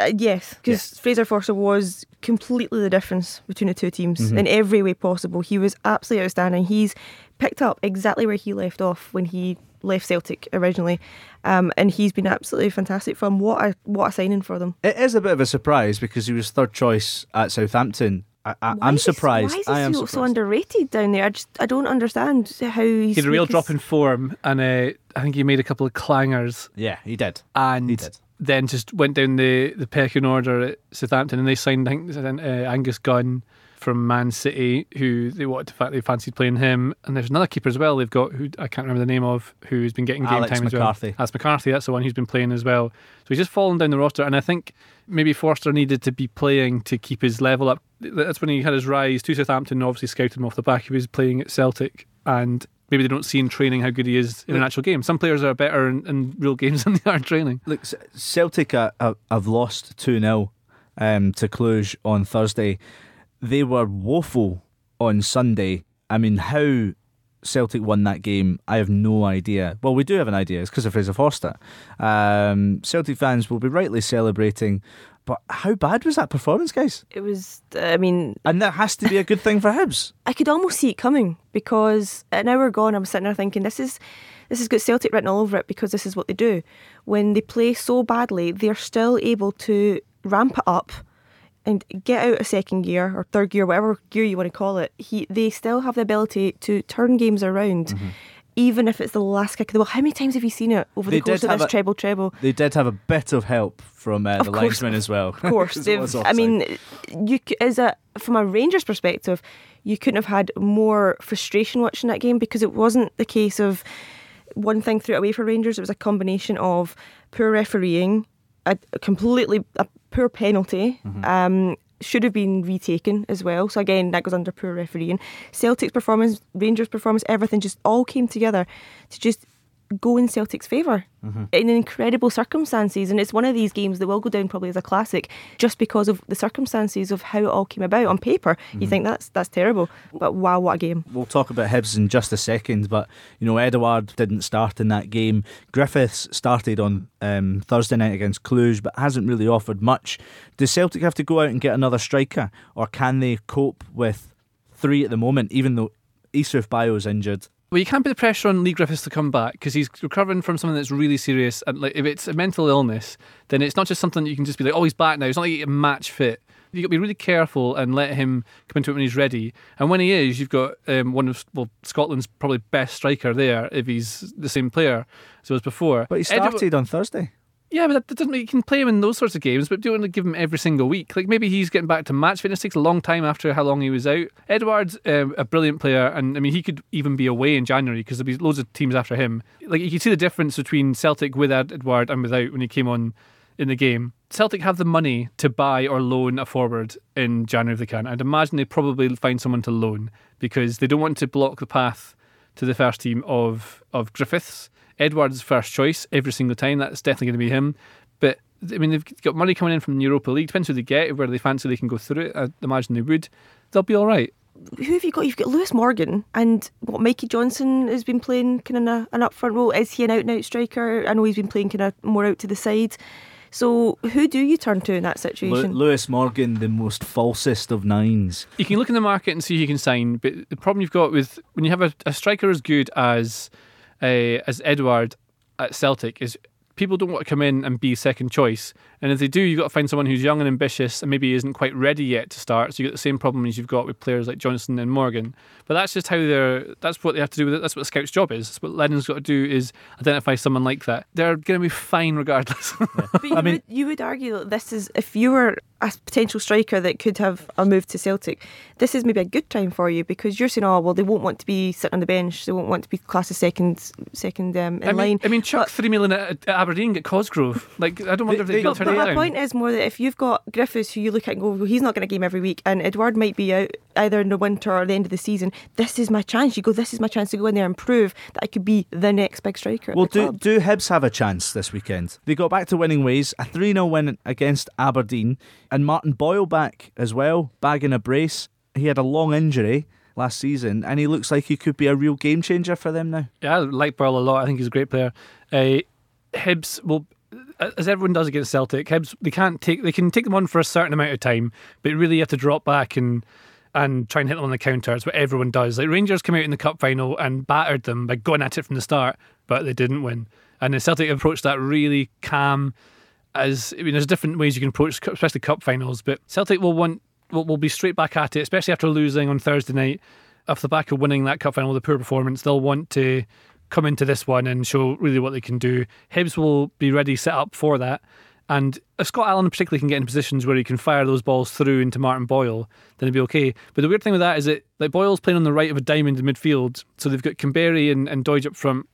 Uh, yes, because Fraser Forster was completely the difference between the two teams Mhm. in every way possible. He was absolutely outstanding. He's picked up exactly where he left off when he left Celtic originally, um, and he's been absolutely fantastic for them. What a what a signing for them. It is a bit of a surprise because he was third choice at Southampton. I, I, Why I'm surprised. Why is he I am so, surprised. so underrated down there? I just I don't understand how he's. He had a real because- drop in form, and uh, I think he made a couple of clangers. Yeah, he did. And He did. then just went down the, the pecking order at Southampton, and they signed I think, uh, Angus Gunn from Man City, who they wanted to fa- they fancied playing him. And there's another keeper as well. They've got who I can't remember the name of, who's been getting game Alex time McCarthy. as well. That's McCarthy. That's the one who's been playing as well. So he's just fallen down the roster, and I think maybe Forster needed to be playing to keep his level up. That's when he had his rise to Southampton. Obviously, scouted him off the back. He was playing at Celtic, and maybe they don't see in training how good he is in an actual game. Some players are better in, in real games than they are in training. Look, Celtic have, have lost 2 0 um, to Cluj on Thursday. They were woeful on Sunday. I mean, how Celtic won that game, I have no idea. Well, we do have an idea. It's because of Fraser Forster. Um, Celtic fans will be rightly celebrating. But how bad was that performance, guys? It was. I mean, And that has to be a good thing for Hibs. I could almost see it coming because an hour gone, I was sitting there thinking, this is this has got Celtic written all over it because this is what they do. When they play so badly, they're still able to ramp it up and get out of second gear or third gear, whatever gear you want to call it. He, they still have the ability to turn games around. Mm-hmm. Even if it's the last kick of the ball. How many times have you seen it over They the course of this a- treble treble? They did have a bit of help from uh, Of the course. linesman as well. Of course, I mean, you as a from a Rangers perspective, you couldn't have had more frustration watching that game because it wasn't the case of one thing threw it away for Rangers. It was a combination of poor refereeing, a a completely a poor penalty. Um, should have been retaken as well. So again, that goes under poor refereeing. Celtic's performance, Rangers' performance, everything just all came together to just go in Celtic's favor in incredible circumstances. And it's one of these games that will go down probably as a classic just because of the circumstances of how it all came about. On paper, you think that's that's terrible, but wow, what a game! We'll talk about Hibs in just a second, but you know Edouard didn't start in that game. Griffiths started on um, Thursday night against Cluj, but hasn't really offered much. Does Celtic have to go out and get another striker, or can they cope with three at the moment? Even though Isuf is injured, Well, you can't put the pressure on Leigh Griffiths to come back because he's recovering from something that's really serious. And like, if it's a mental illness, then it's not just something that you can just be like, "Oh, he's back now." It's not like you match fit. You've got to be really careful and let him come into it when he's ready. And when he is, you've got um, one of well Scotland's probably best striker there if he's the same player as he was before. but he started on Thursday. Yeah, but that, doesn't you can play him in those sorts of games, but don't want to give him every single week. Like maybe he's getting back to match fitness. takes a long time after how long he was out. Edouard's um, a brilliant player, and I mean he could even be away in January because there'll be loads of teams after him. Like you can see the difference between Celtic with Ed- Edouard and without when he came on in the game. Celtic have the money to buy or loan a forward in January if they can. I'd imagine they probably find someone to loan because they don't want to block the path to the first team of of Griffiths. Edouard's first choice every single time. That's definitely going to be him. But I mean, they've got money coming in from the Europa League. Depends who they get, where they fancy they can go through it. I imagine they would. They'll be all right. Who have you got? You've got Lewis Morgan and what Mikey Johnston has been playing kind of an upfront role. Is he an out and out striker? I know he's been playing kind of more out to the side. So who do you turn to in that Lew- situation? Lewis Morgan, the most falsest of nines. You can look in the market and see who you can sign. But the problem you've got with when you have a, a striker as good as uh, as Edouard at Celtic is people don't want to come in and be second choice. And if they do, you've got to find someone who's young and ambitious and maybe isn't quite ready yet to start. So you get the same problem as you've got with players like Johnston and Morgan. But that's just how they're. That's what they have to do with it. That's what the scout's job is. That's what Lennon's got to do is identify someone like that. They're going to be fine regardless. But you, would, you would argue that this is, if you were a potential striker that could have a move to Celtic, this is maybe a good time for you because you're saying, oh, well, they won't want to be sitting on the bench. They won't want to be classed as second, second um, in I mean, line. I mean, chuck three million at, at Aberdeen, get Cosgrove. Like, I don't wonder if they'd be able to But my down. point is more that if you've got Griffiths, who you look at and go, well, he's not going to game every week, and Edouard might be out either in the winter or the end of the season, this is my chance. You go, this is my chance to go in there and prove that I could be the next big striker. Well, do, club. do Hibs have a chance this weekend? They got back to winning ways, a 3 0 win against Aberdeen, and Martin Boyle back as well, bagging a brace. He had a long injury last season, and he looks like he could be a real game changer for them now. Yeah, I like Burl a lot. I think he's a great player. Uh, Hibs will, as everyone does against Celtic, Hibs they can't take they can take them on for a certain amount of time, but really you have to drop back and and try and hit them on the counter. It's what everyone does. Like Rangers came out in the cup final and battered them by going at it from the start, but they didn't win. And the Celtic approached that really calm. As I mean, there's different ways you can approach, especially cup finals. But Celtic will want will, will be straight back at it, especially after losing on Thursday night. Off the back of winning that cup final with a poor performance, they'll want to come into this one and show really what they can do. Hibs will be ready, set up for that. And if Scott Allan particularly can get in positions where he can fire those balls through into Martin Boyle, then it'd be okay. But the weird thing with that is that like Boyle's playing on the right of a diamond in midfield, so they've got Kamberi and, and Doidge up front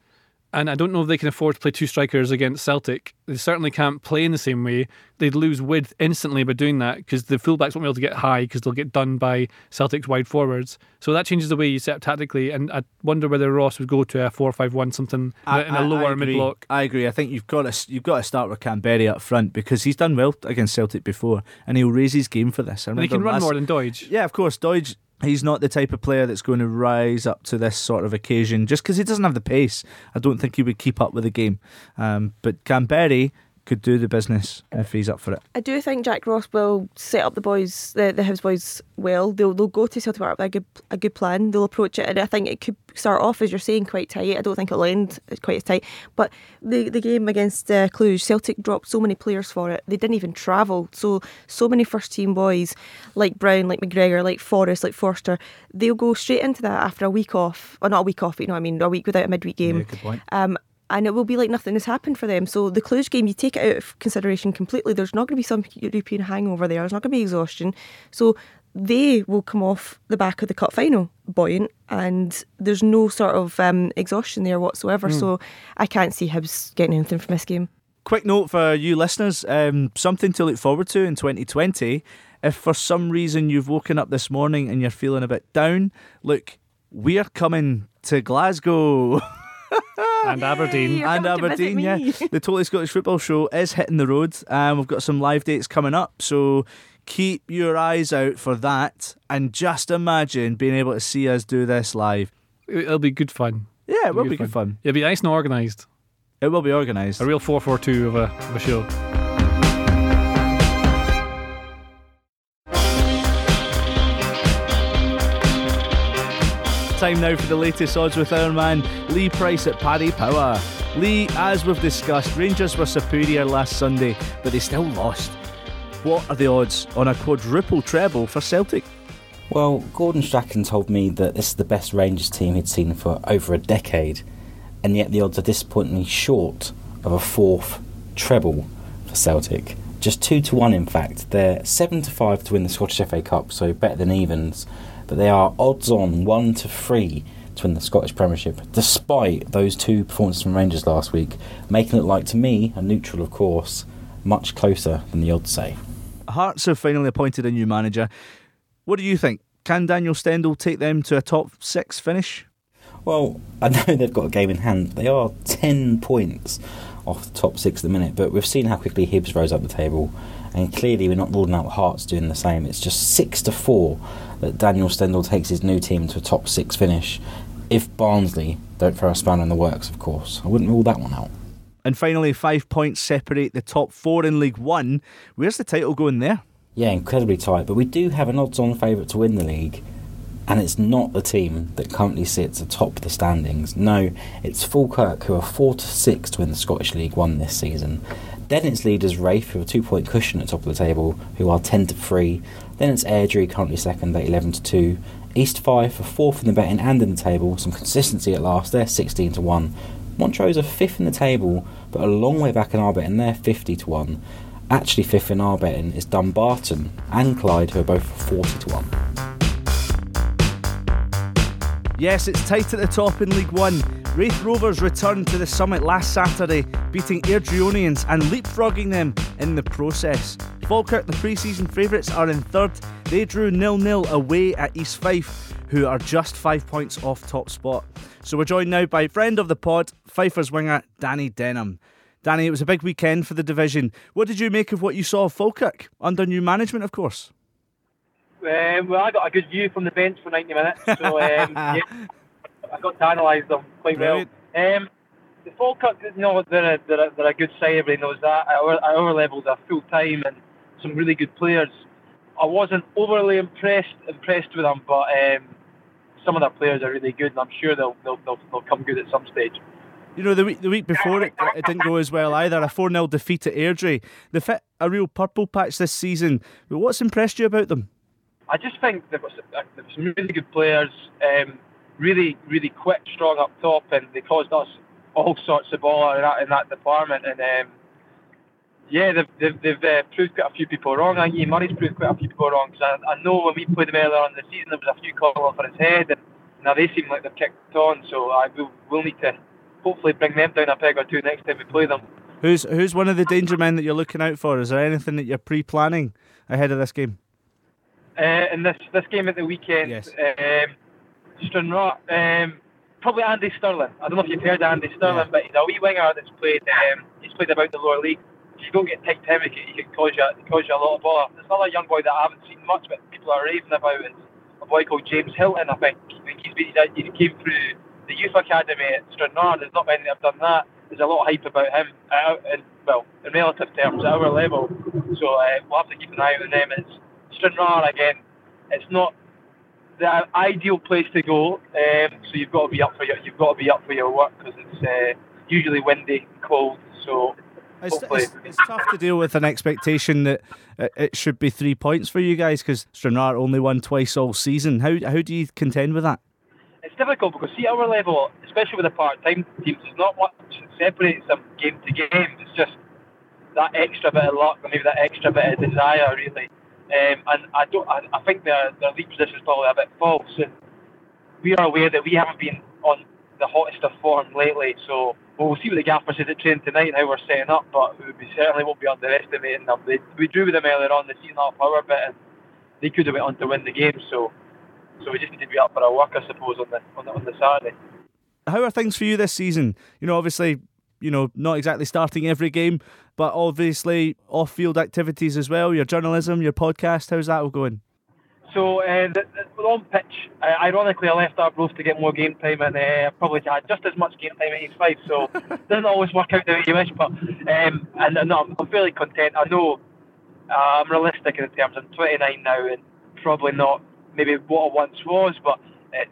and I don't know if they can afford to play two strikers against Celtic. They certainly can't play in the same way. They'd lose width instantly by doing that because the fullbacks won't be able to get high because they'll get done by Celtic's wide forwards. So that changes the way you set up tactically. And I wonder whether Ross would go to a four-five-one something I, in a lower mid block. I agree. I think you've got to you've got to start with Kamberi up front because he's done well against Celtic before, and he'll raise his game for this. I And he can run last- more than Doidge. Yeah, of course. Doidge, he's not the type of player that's going to rise up to this sort of occasion just because he doesn't have the pace. I don't think he would keep up with the game. Um, but Kamberi could do the business if he's up for it. I do think Jack Ross will set up the boys, the, the Hibs boys, well. They'll they'll go to Celtic Park with a good a good plan. They'll approach it, and I think it could start off as you're saying quite tight. I don't think it'll end quite as tight. But the the game against uh, Cluj, Celtic dropped so many players for it. They didn't even travel. So so many first team boys like Brown, like McGregor, like Forrest, like Forster, they'll go straight into that after a week off, or not a week off, but you know what I mean, a week without a midweek game. Yeah, good point. Um, and it will be like nothing has happened for them. So the Cluj game, you take it out of consideration completely. There's not going to be some European hangover there. There's not going to be exhaustion. So they will come off the back of the cup final buoyant, and there's no sort of um, exhaustion there whatsoever. Hmm. So I can't see Hibs getting anything from this game. Quick note for you listeners um, something to look forward to in 2020. If for some reason you've woken up this morning and you're feeling a bit down, look, we're coming to Glasgow. And Aberdeen. You're and coming to Aberdeen, yeah. The Totally Scottish Football Show is hitting the road. Um, we've got some live dates coming up, so keep your eyes out for that. And just imagine being able to see us do this live. It'll be good fun. Yeah, it will be good fun. It'll be nice and organised. It will be organised. A real 442 of a, of a show. Time now for the latest odds with our man Lee Price at Paddy Power. Lee, as we've discussed, Rangers were superior last Sunday, but they still lost. What are the odds on a quadruple treble for Celtic? Well, Gordon Strachan told me that this is the best Rangers team he'd seen for over a decade, and yet the odds are disappointingly short of a fourth treble for Celtic. Just two to one, in fact. They're seven to five to win the Scottish FA Cup, so better than evens, but they are odds on one to three to win the Scottish Premiership, despite those two performances from Rangers last week, making it like, to me, a neutral, of course, much closer than the odds say. Hearts have finally appointed a new manager. What do you think? Can Daniel Stendel take them to a top six finish? Well, I know they've got a game in hand. They are 10 points off the top six at the minute, but we've seen how quickly Hibs rose up the table, and clearly we're not ruling out Hearts doing the same. It's just 6 to 4 that Daniel Stendel takes his new team to a top six finish. If Barnsley don't throw a spanner in the works, of course. I wouldn't rule that one out. And finally, five points separate the top four in League One. Where's the title going there? Yeah, incredibly tight, but we do have an odds on favourite to win the league, and it's not the team that currently sits atop the standings. No, it's Falkirk who are 4 to 6 to win the Scottish League 1 this season. Then it's leaders Raith, with a two point cushion at the top of the table, who are 10 to 3. Then it's Airdrie, currently second at 11 to 2. East Fife for fourth in the betting and in the table, some consistency at last, they're 16 to 1. Montrose are fifth in the table, but a long way back in our betting, they're 50 to 1. Actually, fifth in our betting is Dumbarton and Clyde, who are both 40 to 1. Yes, it's tight at the top in League One. Raith Rovers returned to the summit last Saturday, beating Airdrieonians and leapfrogging them in the process. Falkirk, the pre season favourites, are in third. They drew nil nil away at East Fife, who are just five points off top spot. So we're joined now by friend of the pod, Pfeiffer's winger, Danny Denholm. Danny, it was a big weekend for the division. What did you make of what you saw of Falkirk? Under new management, of course. Um, well, I got a good view from the bench for 90 minutes, so um, yeah, I got to analyse them quite Brilliant. well. Um, the Falkirk, you know, they're a, they're, a, they're a good side, everybody knows that. At our, at our level, they're full time and some really good players. I wasn't overly impressed impressed with them, but um, some of their players are really good, and I'm sure they'll they'll, they'll, they'll come good at some stage. You know, the week the week before it, it didn't go as well either. A 4 0 defeat at Airdrie. They fit a real purple patch this season. But what's impressed you about them? I just think they've got some, they've got some really good players, um, really, really quick, strong up top, and they caused us all sorts of ball in that, in that department. And um, yeah, they've, they've, they've uh, proved quite a few people wrong. I think Murray's proved quite a few people wrong. Because I, I know when we played them earlier on in the season, there was a few calls off for his head, and now they seem like they've kicked on. So I will will need to hopefully bring them down a peg or two next time we play them. Who's who's one of the danger men that you're looking out for? Is there anything that you're pre-planning ahead of this game? Uh, in this this game at the weekend, Yes. um, Stranraer, um, probably Andy Stirling. I don't know if you've heard Andy Stirling, but he's a wee winger that's played. Um, he's played about the lower league. If you don't get tight to him, he can, he can cause you he cause you a lot of bother. There's another young boy that I haven't seen much, but people are raving about. It's a boy called James Hilton. I think, I think he's, been, he came through the youth academy at Stranraer. There's not many that have done that. There's a lot of hype about him, uh, in, well, in relative terms, at our level. So uh, we'll have to keep an eye on them. It's Stranraer again. It's not the ideal place to go, um, so you've got to be up for your you've got to be up for your work because it's uh, usually windy, and cold. So It's, it's, it's tough to deal with an expectation that it should be three points for you guys because Stranraer only won twice all season. How how do you contend with that? it's difficult because see our level, especially with the part-time teams, there's not much that separates them game to game. It's just that extra bit of luck, or maybe that extra bit of desire, really. Um, and I don't, I, I think their their league position is probably a bit false. And we are aware that we haven't been on the hottest of form lately, so we'll see what the gaffer says at training tonight and how we're setting up. But we certainly won't be underestimating them. They, we drew with them earlier on the season half hour bit, and they could have went on to win the game. So, so we just need to be up for our work, I suppose, on the on the, on the Saturday. How are things for you this season? You know, obviously, you know, not exactly starting every game, but obviously off-field activities as well. Your journalism, your podcast. How's that all going? So uh, the, the, on pitch. Uh, ironically, I left Arbroath to get more game time, and uh, probably had just as much game time at East Fife. So it doesn't always work out the way you wish. But um, and no, I'm, I'm fairly content. I know uh, I'm realistic in terms. I'm 29 now, and probably not maybe what I once was, but it's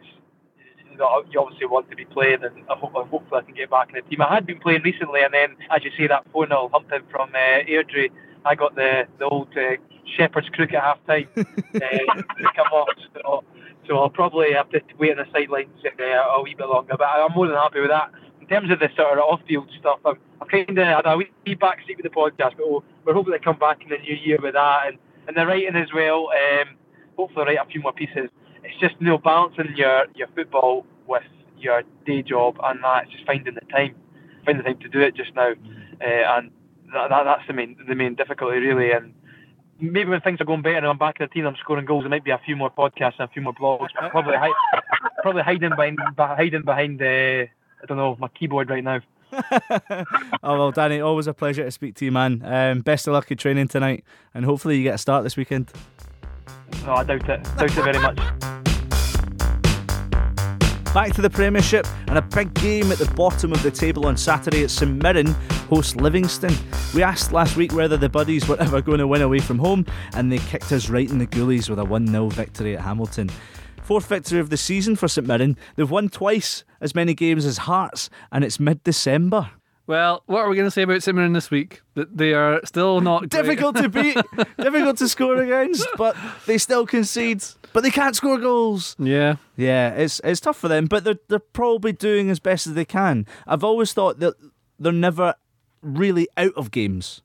you, know, you obviously want to be playing, and I hope, hopefully I can get back in the team. I had been playing recently, and then as you say, that 4 0 humping from uh, Airdrie, I got the the old uh, shepherd's crook at half time uh, to come off. So, so I'll probably have to wait on the sidelines uh, a wee bit longer. But I'm more than happy with that. In terms of the sort of off-field stuff, I'm, I'm kind of had a wee backseat with the podcast, but we'll, we're hoping to come back in the new year with that and, and the writing as well. Um, hopefully write a few more pieces. It's just you know balancing your your football with your day job and that. It's just finding the time, finding the time to do it just now, uh, and that, that, that's the main the main difficulty really. And maybe when things are going better and I'm back in the team, I'm scoring goals. There might be a few more podcasts and a few more blogs. But probably hi- probably hiding behind hiding behind uh, I don't know my keyboard right now. oh well, Danny, always a pleasure to speak to you, man. Um, best of luck at training tonight, and hopefully you get a start this weekend. No, I doubt it. Doubt it very much. Back to the Premiership and a big game at the bottom of the table on Saturday at St Mirren host Livingston. We asked last week whether the Buddies were ever going to win away from home, and they kicked us right in the goalies with a 1 0 victory at Hamilton. Fourth victory of the season for St Mirren. They've won twice as many games as Hearts, and it's mid December. Well, what are we going to say about Mirren this week? That they are still not. Difficult to beat, difficult to score against, but they still concede. But they can't score goals. Yeah. Yeah, it's it's tough for them, but they're they're probably doing as best as they can. I've always thought that they're never really out of games.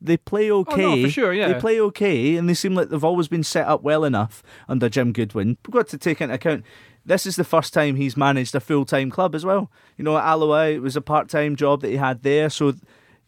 They play oh, okay. Oh, for sure, yeah. They play okay, and they seem like they've always been set up well enough under Jim Goodwin. We've got to take into account this is the first time he's managed a full time club as well. You know, at it was a part time job that he had there, so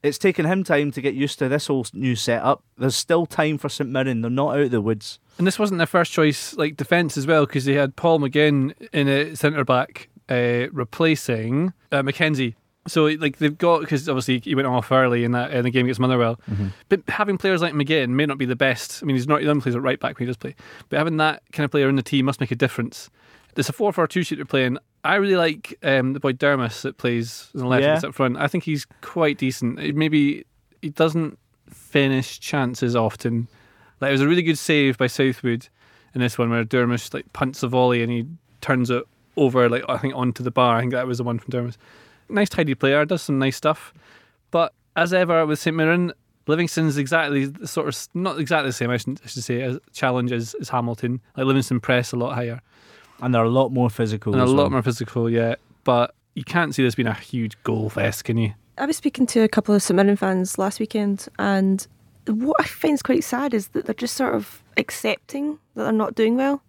it's taken him time to get used to this whole new setup. There's still time for St Mirren. They're not out of the woods. And this wasn't their first choice, like defence as well, because they had Paul McGinn in a centre back uh, replacing uh, Mackenzie. So like they've got because obviously he went off early in that in the game against Motherwell. But having players like McGinn may not be the best. I mean, he's not he doesn't play at right back when he does play, but having that kind of player in the team must make a difference. There's a four four two sheet they're playing. I really like um, the boy Durmus that plays on the left Yeah. up front. I think he's quite decent. Maybe he doesn't finish chances often, Like it was a really good save by Southwood in this one where Durmus like punts a volley and he turns it over like I think onto the bar. I think that was the one from Durmus. Nice tidy player, does some nice stuff. But as ever with St Mirren, Livingston's exactly the sort of not exactly the same. I should, I should say as challenge as, as Hamilton. Like Livingston press a lot higher and they're a lot more physical. and a as lot more physical. Yeah, but you can't see this being a huge goal fest, can you? I was speaking to a couple of St Mirren fans last weekend, and what I find is quite sad is that they're just sort of accepting that they're not doing well.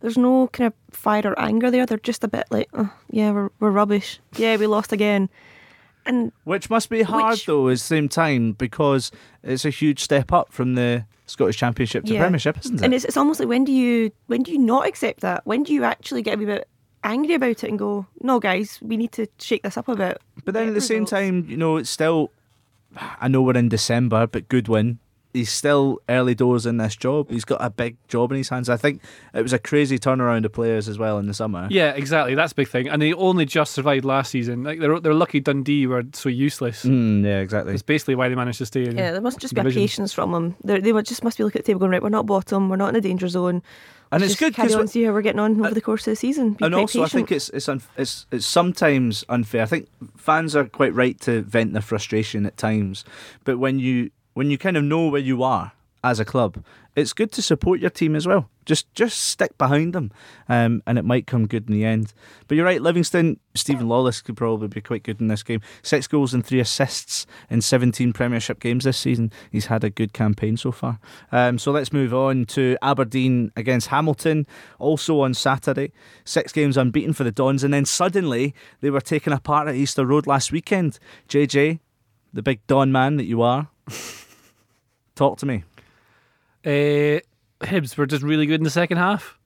There's no kind of fire or anger there. They're just a bit like, oh, yeah, we're, we're rubbish. Yeah, we lost again. And Which must be hard though, at the same time, because it's a huge step up from the Scottish Championship to yeah. Premiership, isn't it? And it's, it's almost like when do you when do you not accept that? When do you actually get a wee bit angry about it and go, no, guys, we need to shake this up a bit. But then at the same time, you know, it's still. I know we're in December, but Goodwin. He's still early doors in this job. He's got a big job in his hands. I think it was a crazy turnaround of players as well in the summer. Yeah, exactly. That's a big thing. And they only just survived last season. Like they're they're lucky Dundee were so useless. Mm, yeah, exactly. It's basically why they managed to stay. In Yeah, there must just be division. a patience from them. They're, they just must be looking at the table going, right, we're not bottom, we're not in a danger zone. And Let's it's just good carry 'cause on we- see how we're getting on over the course of the season. Be and quite also, I think it's it's, un, it's it's sometimes unfair. I think fans are quite right to vent their frustration at times, but when you when you kind of know where you are as a club, it's good to support your team as well. Just just stick behind them, um, and it might come good in the end. But you're right, Livingston. Steven Lawless could probably be quite good in this game. Six goals and three assists in 17 Premiership games this season. He's had a good campaign so far. Um, so let's move on to Aberdeen against Hamilton, also on Saturday. Six games unbeaten for the Dons, and then suddenly they were taken apart at Easter Road last weekend. JJ, the big Don man that you are, talk to me. Uh, Hibs were just really good in the second half.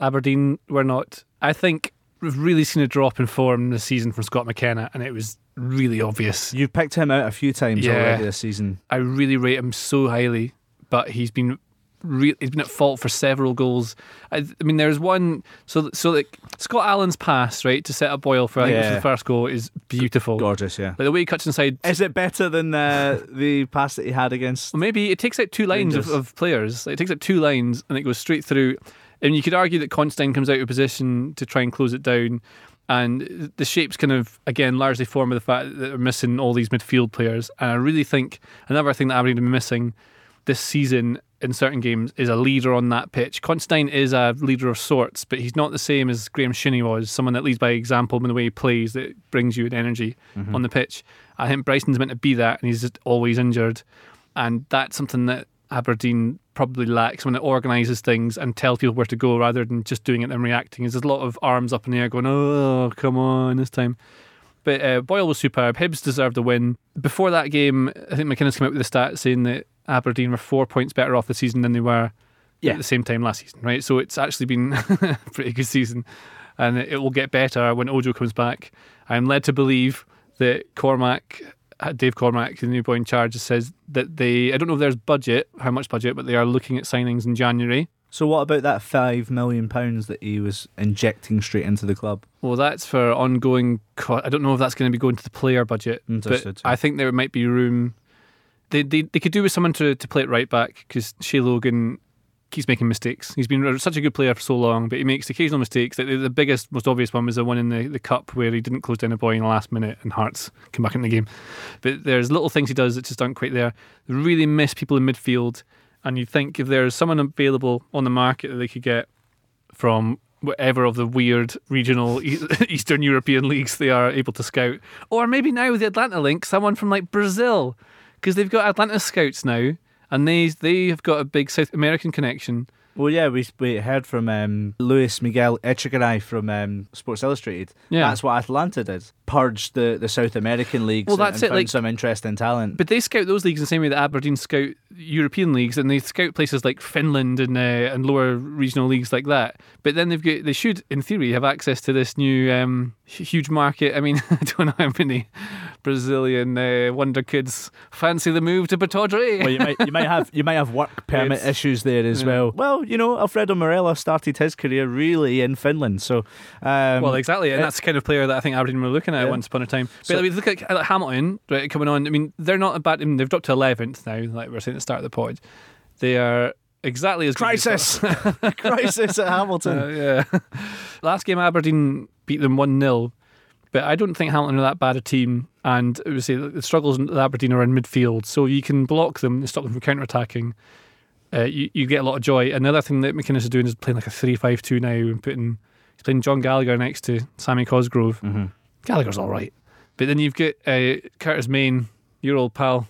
Aberdeen were not. I think we've really seen a drop in form this season from Scott McKenna, and it was really obvious. You've picked him out a few times Yeah. already this season. I really rate him so highly, but he's been re- he's been at fault for several goals. I, I mean, there's one. So so like Scott Allan's pass right to set up Boyle for I think it was Yeah. the first goal is beautiful, gorgeous. Yeah, like the way he cuts inside. Is it better than uh, the pass that he had against? Well, maybe it takes out two lines of, of players. It takes out two lines and it goes straight through. And you could argue that Considine comes out of position to try and close it down. And the shape's kind of, again, largely formed by the fact that they're missing all these midfield players. And I really think another thing that Aberdeen have been missing this season in certain games is a leader on that pitch. Considine is a leader of sorts, but he's not the same as Graeme Shinnie was, someone that leads by example in the way he plays that brings you an energy Mhm. on the pitch. I think Bryson's meant to be that, and he's just always injured. And that's something that Aberdeen probably lacks when it organises things and tell people where to go rather than just doing it and reacting. Is there's a lot of arms up in the air going, oh, come on, this time. But uh, Boyle was superb. Hibs deserved a win. Before that game, I think McKinnon came out with the stat saying that Aberdeen were four points better off the season than they were Yeah. at the same time last season, right? So it's actually been a pretty good season. And it will get better when Ojo comes back. I'm led to believe that Cormack, uh, Dave Cormack, the new boy in charge, says that they, I don't know if there's budget, how much budget, but they are looking at signings in January. So what about that five million pounds that he was injecting straight into the club? Well, that's for ongoing. Co- I don't know if that's going to be going to the player budget, Understood. but I think there might be room. They they, they could do with someone to, to play it right back because Shay Logan keeps making mistakes. He's been such a good player for so long, but he makes occasional mistakes. The, the biggest, most obvious one was the one in the, the cup where he didn't close down a boy in the last minute and Hearts came back in the game. But there's little things he does that just aren't quite there. They really miss people in midfield, and you think if there's someone available on the market that they could get from whatever of the weird regional Eastern European leagues they are able to scout, or maybe now the Atlanta link, someone from like Brazil, because they've got Atlanta scouts now, and they they have got a big South American connection. Well, yeah, we we heard from um, Luis Miguel Echegaray from um, Sports Illustrated. Yeah. that's what Atlanta did. Purged the, the South American leagues. Well, that's and it, Found like- some interesting talent. But they scout those leagues in the same way that Aberdeen scout European leagues, and they scout places like Finland and uh, and lower regional leagues like that. But then they've got they should, in theory, have access to this new um, huge market. I mean, I don't know how many Brazilian uh, wonder kids fancy the move to Pittodrie. well, you might you might have you might have work permit It's- issues there as yeah. well. Well, you know, Alfredo Morelos started his career really in Finland, so um, well, exactly, and it- that's the kind of player that I think Aberdeen were looking at Yeah. once upon a time. But So- mean, look at Hamilton right, coming on. I mean, they're not a bad. I mean, they've dropped to eleventh now, like we were saying at the start of the pod. They are exactly as Crisis. Crisis at Hamilton. Uh, yeah. Last game, Aberdeen beat them 1 0, but I don't think Hamilton are that bad a team. And it was say the struggles in Aberdeen are in midfield, so you can block them and stop them from counter attacking. Uh, you, you get a lot of joy. Another thing that McInnes is doing is playing like a 3 5 2 now and putting he's playing Jon Gallagher next to Sammy Cosgrove. Mm-hmm. Gallagher's all right. But then you've got uh, Curtis Main, your old pal,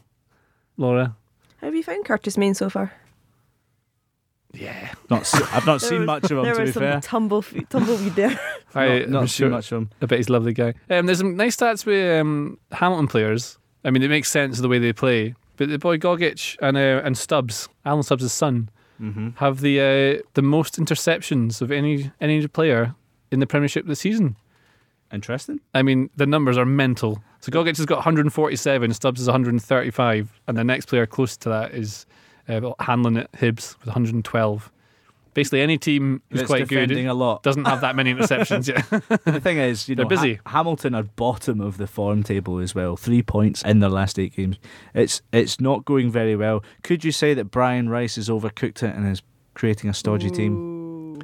Laura. How have you found Curtis Main so far? Yeah. Not se- I've not There seen was- much of him, There to be some fair. tumble, tumbleweed there. I, Not- not I'm too sure, much of him. I bet he's a lovely guy. Um, there's some nice stats with um, Hamilton players. I mean, it makes sense the way they play. But the boy Gogic and uh, and Stubbs, Alan Stubbs' son, Mm-hmm. have the uh, the most interceptions of any any player in the Premiership this season. Interesting. I mean, the numbers are mental. So Gogic has got 147, Stubbs is 135, and the next player close to that is uh, Hanlon at Hibs with 112. Basically, any team who's That's quite good a lot. doesn't have that many interceptions yet. the thing is, you know, They're busy. Ha- Hamilton are bottom of the form table as well. Three points in their last eight games. It's it's not going very well. Could you say that Brian Rice has overcooked it and is creating a stodgy team?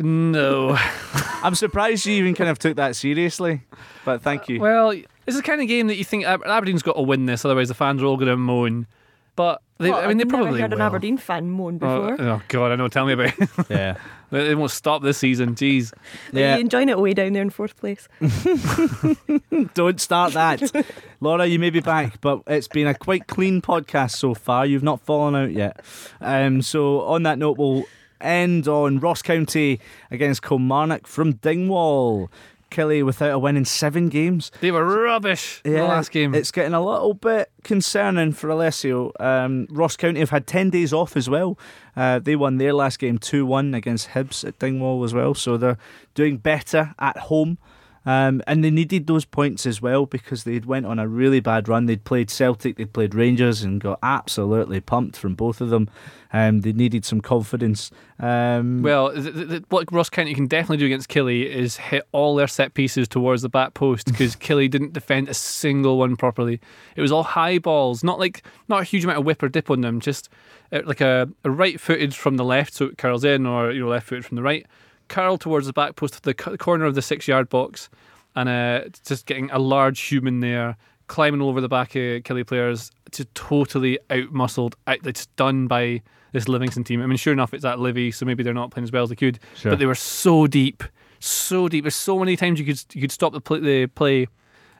no. I'm surprised you even kind of took that seriously. But thank you. Well, it's the kind of game that you think Aberdeen's got to win this, otherwise the fans are all going to moan. But they, What, I mean, they I've probably never heard will. an Aberdeen fan moan Oh, before. oh God, I know. Tell me about it. yeah. they they won't stop this season. Jeez. Are you enjoying it way down there in fourth place? Don't start that. Laura, you may be back, but it's been a quite clean podcast so far. You've not fallen out yet. Um, so, on that note, we'll end on Ross County against Kilmarnock from Dingwall. Killie without a win in seven games. They were rubbish in the last game. It's getting a little bit concerning for Alessio. Um, Ross County have had 10 days off as well. Uh, they won their last game 2 1 against Hibs at Dingwall as well. So they're doing better at home. Um, and they needed those points as well because they'd went on a really bad run. They'd played Celtic, they'd played Rangers, and got absolutely pumped from both of them. Um, they needed some confidence. Um, Well, th- th- what Ross County can definitely do against Killie is hit all their set pieces towards the back post because Killie didn't defend a single one properly. It was all high balls, not like not a huge amount of whip or dip on them, just uh, like a, a right footed from the left, so it curls in, or you know left footed from the right, curl towards the back post of the c- corner of the six yard box, and uh, just getting a large human there climbing over the back of Killie players, just totally out muscled, out, it's done by this Livingston team. I mean, sure enough, it's at Livy, so maybe they're not playing as well as they could. Sure. But they were so deep, so deep. There's so many times you could you could stop the play. The play.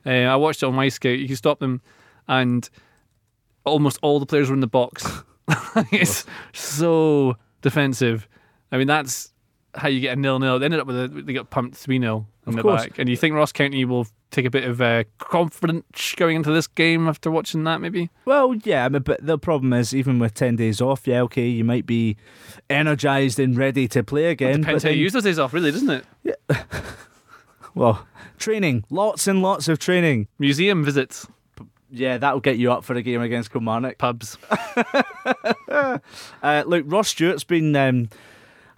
Uh, I watched it on Wyscout. You could stop them, and almost all the players were in the box. it's so defensive. I mean, that's how you get a nil nil. They ended up with a they got pumped three 0 in the course. back. And you think Ross County will take a bit of uh, confidence going into this game after watching that, maybe? Well, yeah, I mean, but the problem is, even with 10 days off, yeah, okay, you might be energised and ready to play again. Depends but how you use those days off, really, doesn't it? Yeah. well, training, lots and lots of training. Museum visits. Yeah, that'll get you up for a game against Kilmarnock. Pubs. uh, look, Ross Stewart's been um,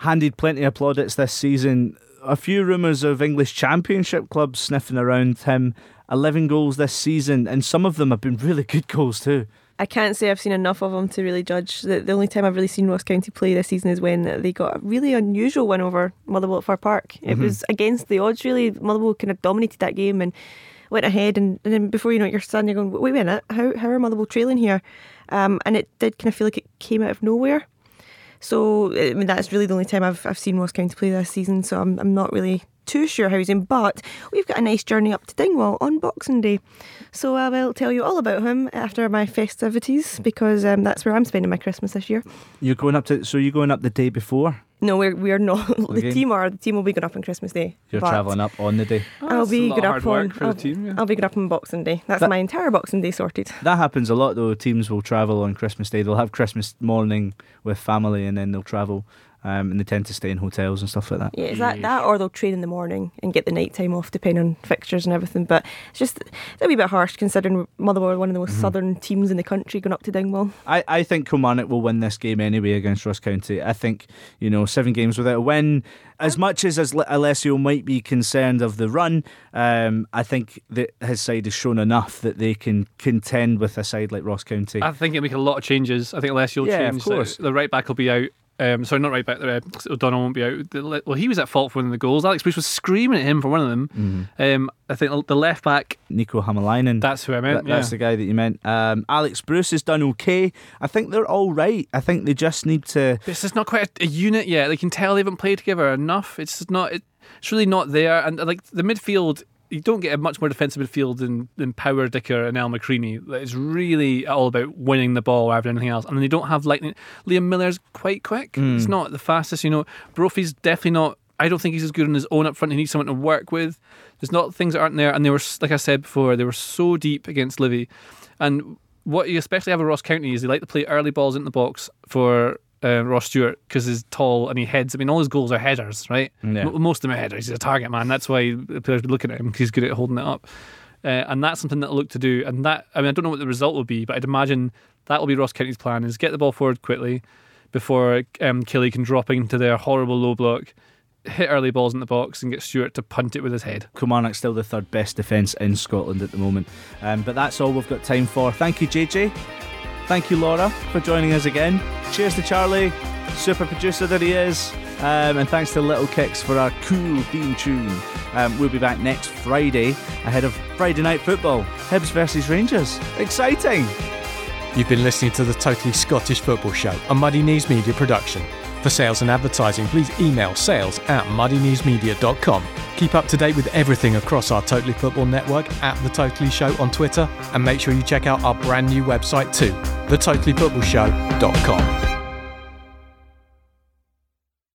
handed plenty of plaudits this season. A few rumours of English Championship clubs sniffing around him. 11 goals this season, and some of them have been really good goals too. I can't say I've seen enough of them to really judge. The, the only time I've really seen Ross County play this season is when they got a really unusual win over Motherwell at Fir Park. It Mhm. was against the odds, really. Motherwell kind of dominated that game and went ahead. And, and then before you know it, you're standing going, wait a minute, how, how are Motherwell trailing here? Um, and it did kind of feel like it came out of nowhere. So I mean, that's really the only time I've, I've seen Ross County play this season. So I'm, I'm not really too sure how he's in. But we've got a nice journey up to Dingwall on Boxing Day. So I will tell you all about him after my festivities because um, that's where I'm spending my Christmas this year. You're going up to, so you're going up the day before. No, we're, we're not. the Okay. team are. The team will be going up on Christmas Day. You're travelling up on the day. I'll that's a be lot good of up hard work on. for the I'll, team, yeah. I'll be good up on Boxing Day. That's That- my entire Boxing Day sorted. That happens a lot though. Teams will travel on Christmas Day. They'll have Christmas morning with family, and then they'll travel, um, and they tend to stay in hotels and stuff like that. Yeah, is that that or they'll train in the morning and get the night time off depending on fixtures and everything. But it's just a wee bit harsh considering Motherwell are one of the most Mhm. southern teams in the country going up to Dingwall. I, I think Kilmarnock will win this game anyway against Ross County. I think, you know, seven games without a win. As much as, as Alessio might be concerned of the run, um, I think that his side has shown enough that they can contend with a side like Ross County. I think it'll make a lot of changes. I think Alessio will Yeah, change. of course. The, the right back will be out. Um, sorry, not right back. there. Uh, O'Donnell won't be out. The Well, he was at fault for one of the goals. Alex Bruce was screaming at him for one of them. Um, I think the left back. Nico Hamalainen. That's who I meant. That- that's the guy that you meant. Um, Alex Bruce has done okay. I think they're all right. I think they just need to. It's just not quite a, a unit yet. They can tell they haven't played together enough. It's not. It, it's really not there. And uh, like the midfield, you don't get a much more defensive midfield than, than Power Dicker and El Makrini. It's really all about winning the ball rather than anything else. And then they don't have lightning. Liam Millar's quite quick. Mm. He's not the fastest. You know, Brophy's definitely not. I don't think he's as good on his own up front. He needs someone to work with. There's not things that aren't there. And they were, like I said before, they were so deep against Livy. And what you especially have with Ross County is they like to play early balls in the box for uh, Ross Stewart because he's tall and he heads. I mean, all his goals are headers, right? Yeah. M- most of them are headers. He's a target man. That's why the players be looking at him because he's good at holding it up. Uh, and that's something that will look to do. And that, I mean, I don't know what the result will be, but I'd imagine that will be Ross County's plan: is get the ball forward quickly before um, Killie can drop into their horrible low block, hit early balls in the box, and get Stewart to punt it with his head. Kilmarnock's still the third best defence in Scotland at the moment. Um, but that's all we've got time for. Thank you, JJ. Thank you, Laura, for joining us again. Cheers to Charlie, super producer that he is. Um, and thanks to Little Kicks for our cool theme tune. Um, we'll be back next Friday ahead of Friday Night Football. Hibs versus Rangers. Exciting! You've been listening to the Totally Scottish Football Show, a Muddy Knees Media production. For sales and advertising, please email sales at muddykneesmedia.com. Keep up to date with everything across our Totally Football network at The Totally Show on Twitter, and make sure you check out our brand new website too, thetotallyfootballshow.com.